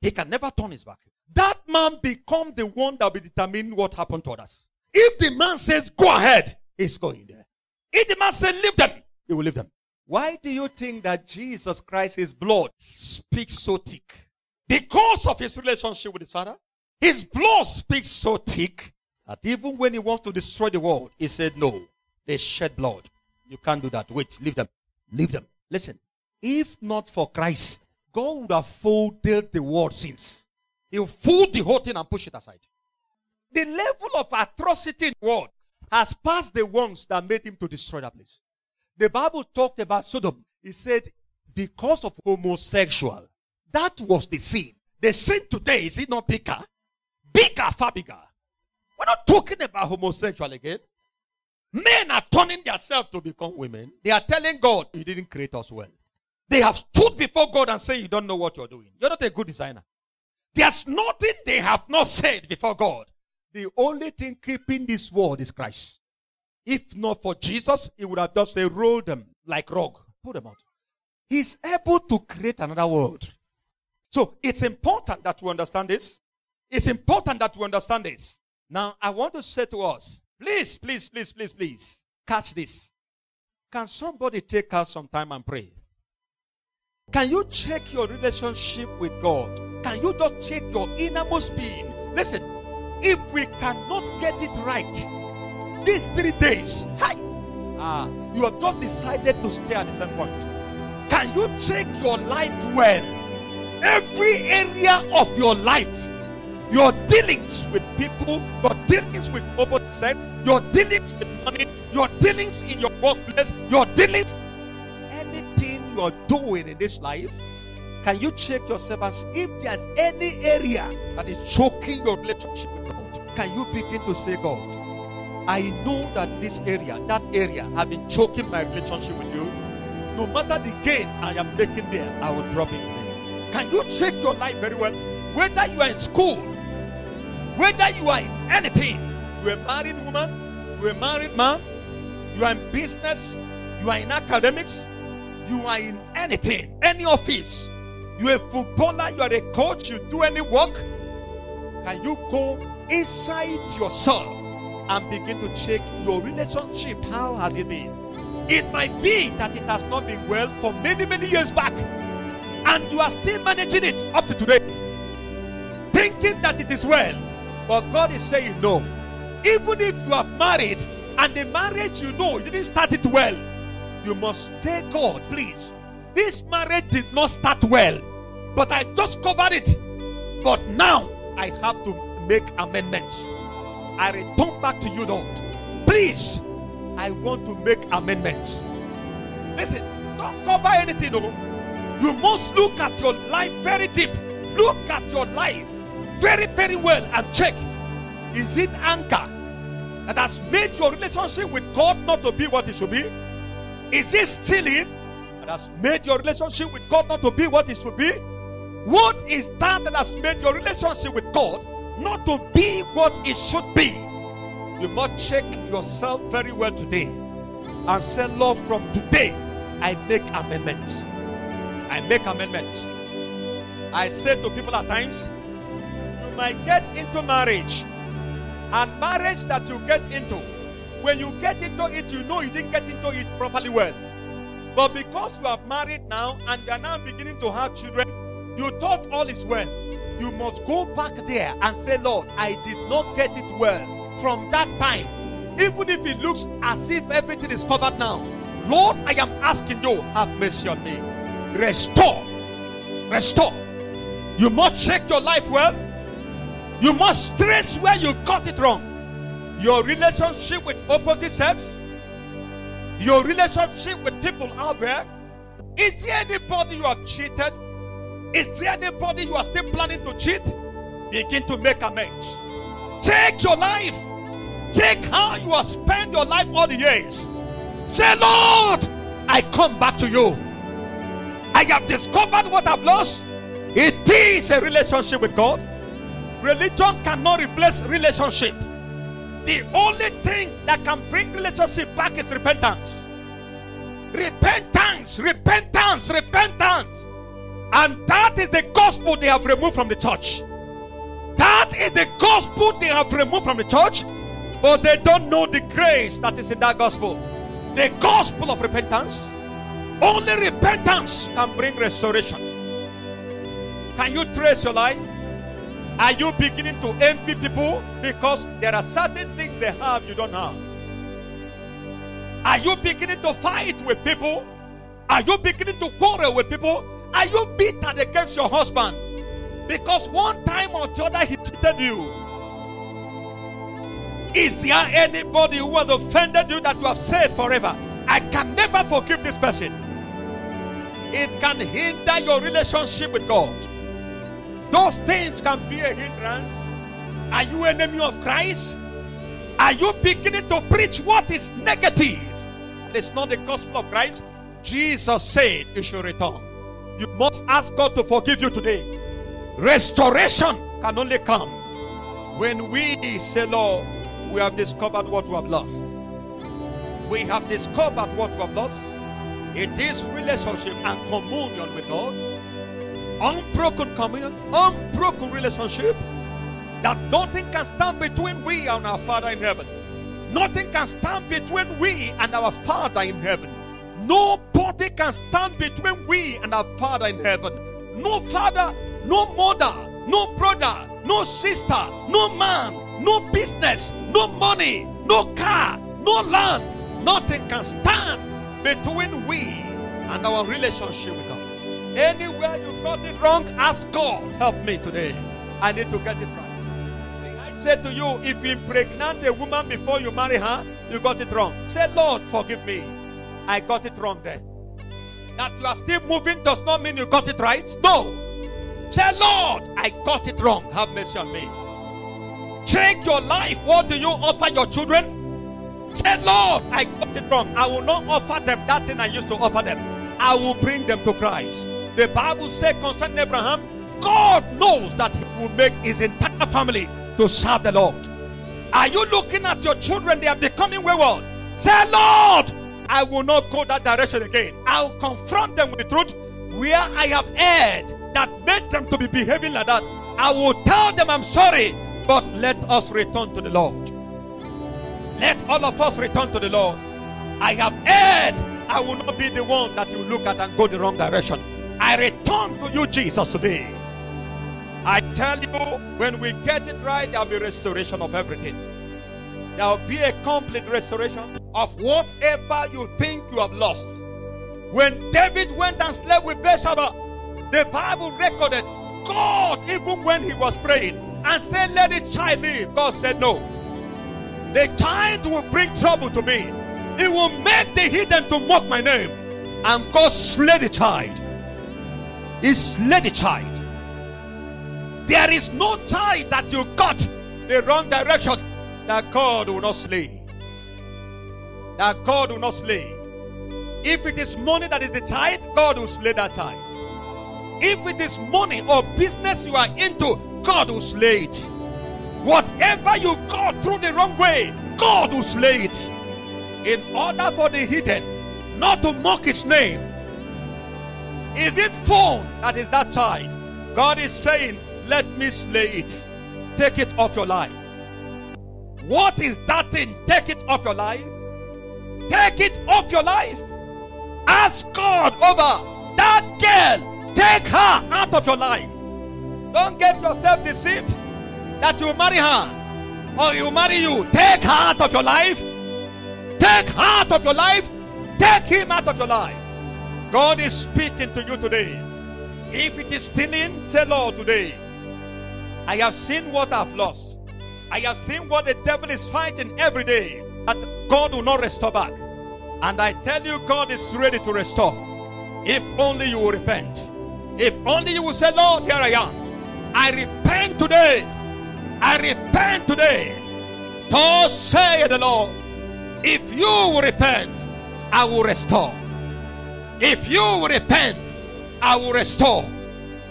He can never turn his back. That man become the one that will determine what happened to others. If the man says, go ahead, he's going there. If the man says, leave them, he will leave them. Why do you think that Jesus Christ, his blood, speaks so thick? Because of his relationship with his father. His blood speaks so thick that even when he wants to destroy the world, he said, No, they shed blood. You can't do that. Wait, leave them. Leave them. Listen, if not for Christ, God would have folded the world since. He'll fold the whole thing and push it aside. The level of atrocity in the world has passed the ones that made him to destroy that place. The Bible talked about Sodom. He said, because of homosexual. That was the sin. The sin today, is it not bigger? Bigger, far bigger. We're not talking about homosexual again. Men are turning themselves to become women. They are telling God, You didn't create us well. They have stood before God and say, You don't know what you're doing. You're not a good designer. There's nothing they have not said before God. The only thing keeping this world is Christ. If not for Jesus, he would have just roll them like rug, put them out. He's able to create another world. So it's important that we understand this. It's important that we understand this. Now, I want to say to us, please, please, please, please, please, catch this. Can somebody take out some time and pray? Can you check your relationship with God? Can you just check your innermost being? Listen, if we cannot get it right these three days, hi, ah, you have just decided to stay at the same point. Can you check your life well? Every area of your life, your dealings with people, your dealings with opposite sex, your dealings with money, your dealings in your workplace, your dealings, anything you are doing in this life, can you check yourself see if there's any area that is choking your relationship with God? Can you begin to say, God, I know that this area, that area, have been choking my relationship with you. No matter the gain I am making there, I will drop it. Can you check your life very well? Whether you are in school, whether you are in anything, you are a married woman, you are a married man, you are in business, you are in academics, you are in anything, any office, you're a footballer, you are a coach, you do any work, can you go inside yourself and begin to check your relationship? How has it been? It might be that it has not been well for many, many years back, and you are still managing it up to today, thinking that it is well. But God is saying no. Even if you have married and the marriage you know you didn't start it well, you must tell God, please. This marriage did not start well, but I just covered it. But now I have to make amendments. I return back to you, Lord. Please, I want to make amendments. Listen, don't cover anything, no. You must look at your life very deep. Look at your life very, very well and check is it anger that has made your relationship with God not to be what it should be? Is it stealing that has made your relationship with God not to be what it should be? What is that that has made your relationship with God not to be what it should be? You must check yourself very well today and say, Lord, from today I make amendments. I make amendments. I say to people at times, might get into marriage, and marriage that you get into, when you get into it, you know you didn't get into it properly well. But because you have married now and you are now beginning to have children, you thought all is well. You must go back there and say, Lord, I did not get it well from that time. Even if it looks as if everything is covered now, Lord, I am asking you, have mercy on me. Restore. Restore. You must check your life well. You must trace where you got it wrong. Your relationship with opposite sex, your relationship with people out there. Is there anybody you have cheated? Is there anybody you are still planning to cheat? Begin to make amends. Take your life. Take how you have spent your life all the years. Say, Lord, I come back to you. I have discovered what I've lost. It is a relationship with God. Religion cannot replace relationship. The only thing that can bring relationship back is repentance. Repentance, repentance, repentance. And that is the gospel they have removed from the church. That is the gospel they have removed from the church. But they don't know the grace that is in that gospel. The gospel of repentance. Only repentance can bring restoration. Can you trace your life? Are you beginning to envy people because there are certain things they have you don't have? Are you beginning to fight with people? Are you beginning to quarrel with people? Are you bitter against your husband because one time or the other he cheated you? Is there anybody who has offended you that you have said forever? I can never forgive this person. It can hinder your relationship with God. Those things can be a hindrance. Are you enemy of Christ? Are you beginning to preach what is negative? It's not the gospel of Christ. Jesus said you should return. You must ask God to forgive you today. Restoration can only come when we say, Lord, we have discovered what we have lost. We have discovered what we have lost. It is relationship and communion with God unbroken communion, unbroken relationship, that nothing can stand between we and our Father in heaven. Nothing can stand between we and our Father in heaven. Nobody can stand between we and our Father in heaven. No father, no mother, no brother, no sister, no man, no business, no money, no car, no land. Nothing can stand between we and our relationship with God. Anywhere you got it wrong, ask God, help me today. I need to get it right. I said to you, if you impregnate a woman before you marry her, you got it wrong. Say, Lord, forgive me. I got it wrong there. That you are still moving does not mean you got it right. No. Say, Lord, I got it wrong. Have mercy on me. Check your life. What do you offer your children? Say, Lord, I got it wrong. I will not offer them that thing I used to offer them. I will bring them to Christ. The Bible says concerning Abraham, God knows that he will make his entire family to serve the Lord. Are you looking at your children? They are becoming wayward. Say, Lord, I will not go that direction again. I'll confront them with the truth where I have erred that made them to be behaving like that. I will tell them I'm sorry, but let us return to the Lord. Let all of us return to the Lord. I have erred. I will not be the one that you look at and go the wrong direction. I return to you, Jesus, today. I tell you, when we get it right, there will be restoration of everything. There will be a complete restoration of whatever you think you have lost. When David went and slept with Bathsheba, the Bible recorded God, even when he was praying, and said, Let the child live. God said, No. The child will bring trouble to me. It will make the hidden to mock my name. And God slay the child. Slay the child. There is no child that you got the wrong direction that God will not slay. That God will not slay. If it is money that is the child, God will slay that child. If it is money or business you are into, God will slay it. Whatever you got through the wrong way, God will slay it. In order for the hidden not to mock his name, is it phone that is that child? God is saying, Let me slay it. Take it off your life. What is that thing? Take it off your life. Take it off your life. Ask God over that girl. Take her out of your life. Don't get yourself deceived that you marry her or you marry you. Take her out of your life. Take her out of your life. Take him out of your life. God is speaking to you today. If it is stealing, say, Lord, today, I have seen what I've lost. I have seen what the devil is fighting every day that God will not restore back. And I tell you, God is ready to restore. If only you will repent. If only you will say, Lord, here I am. I repent today. I repent today. Thus say the Lord. If you will repent, I will restore. If you repent, I will restore.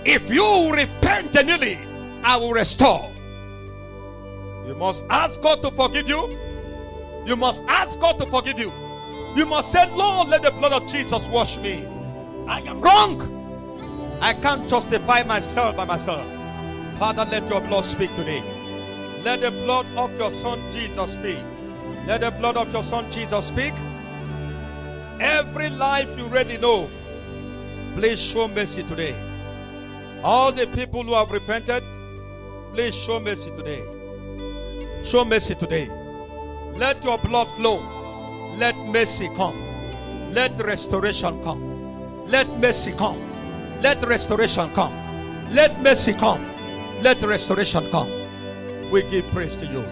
If you repent genuinely, I will restore. You must ask God to forgive you. You must ask God to forgive you. You must say, Lord, let the blood of Jesus wash me. I am wrong. I can't justify myself by myself. Father, let your blood speak today. Let the blood of your son Jesus speak. Let the blood of your son Jesus speak. Every life you already know, please show mercy today. All the people who have repented, please show mercy today. Show mercy today. Let your blood flow. Let mercy come. Let restoration come. Let mercy come. Let restoration come. Let mercy come. Let restoration come. We give praise to you.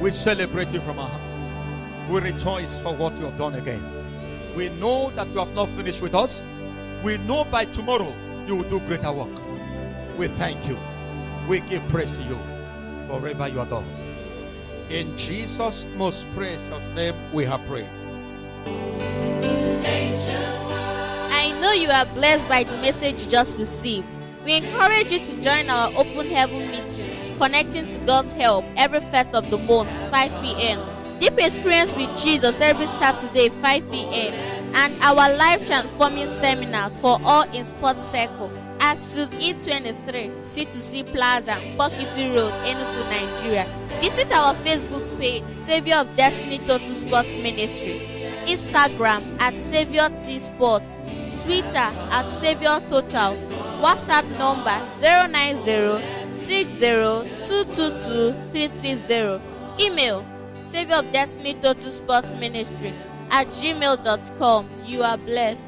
We celebrate you from our heart. We rejoice for what you have done again. We know that you have not finished with us. We know by tomorrow you will do greater work. We thank you. We give praise to you forever you are done. In Jesus' most precious name we have prayed. I know you are blessed by the message you just received. We encourage you to join our open heaven meetings, connecting to God's help every first of the month, 5 p.m. Deep Experience with Jesus every Saturday, 5 p.m. And our life transforming seminars for all in Sports Circle at Suite E23, C2C Plaza, Pokiti Road, Enugu, Nigeria. Visit our Facebook page, Savior of Destiny Total Sports Ministry, Instagram at Savior T Sports, Twitter at Savior Total, WhatsApp number 090 330 Email Savior of Destiny Total Sports Ministry at gmail.com. You are blessed.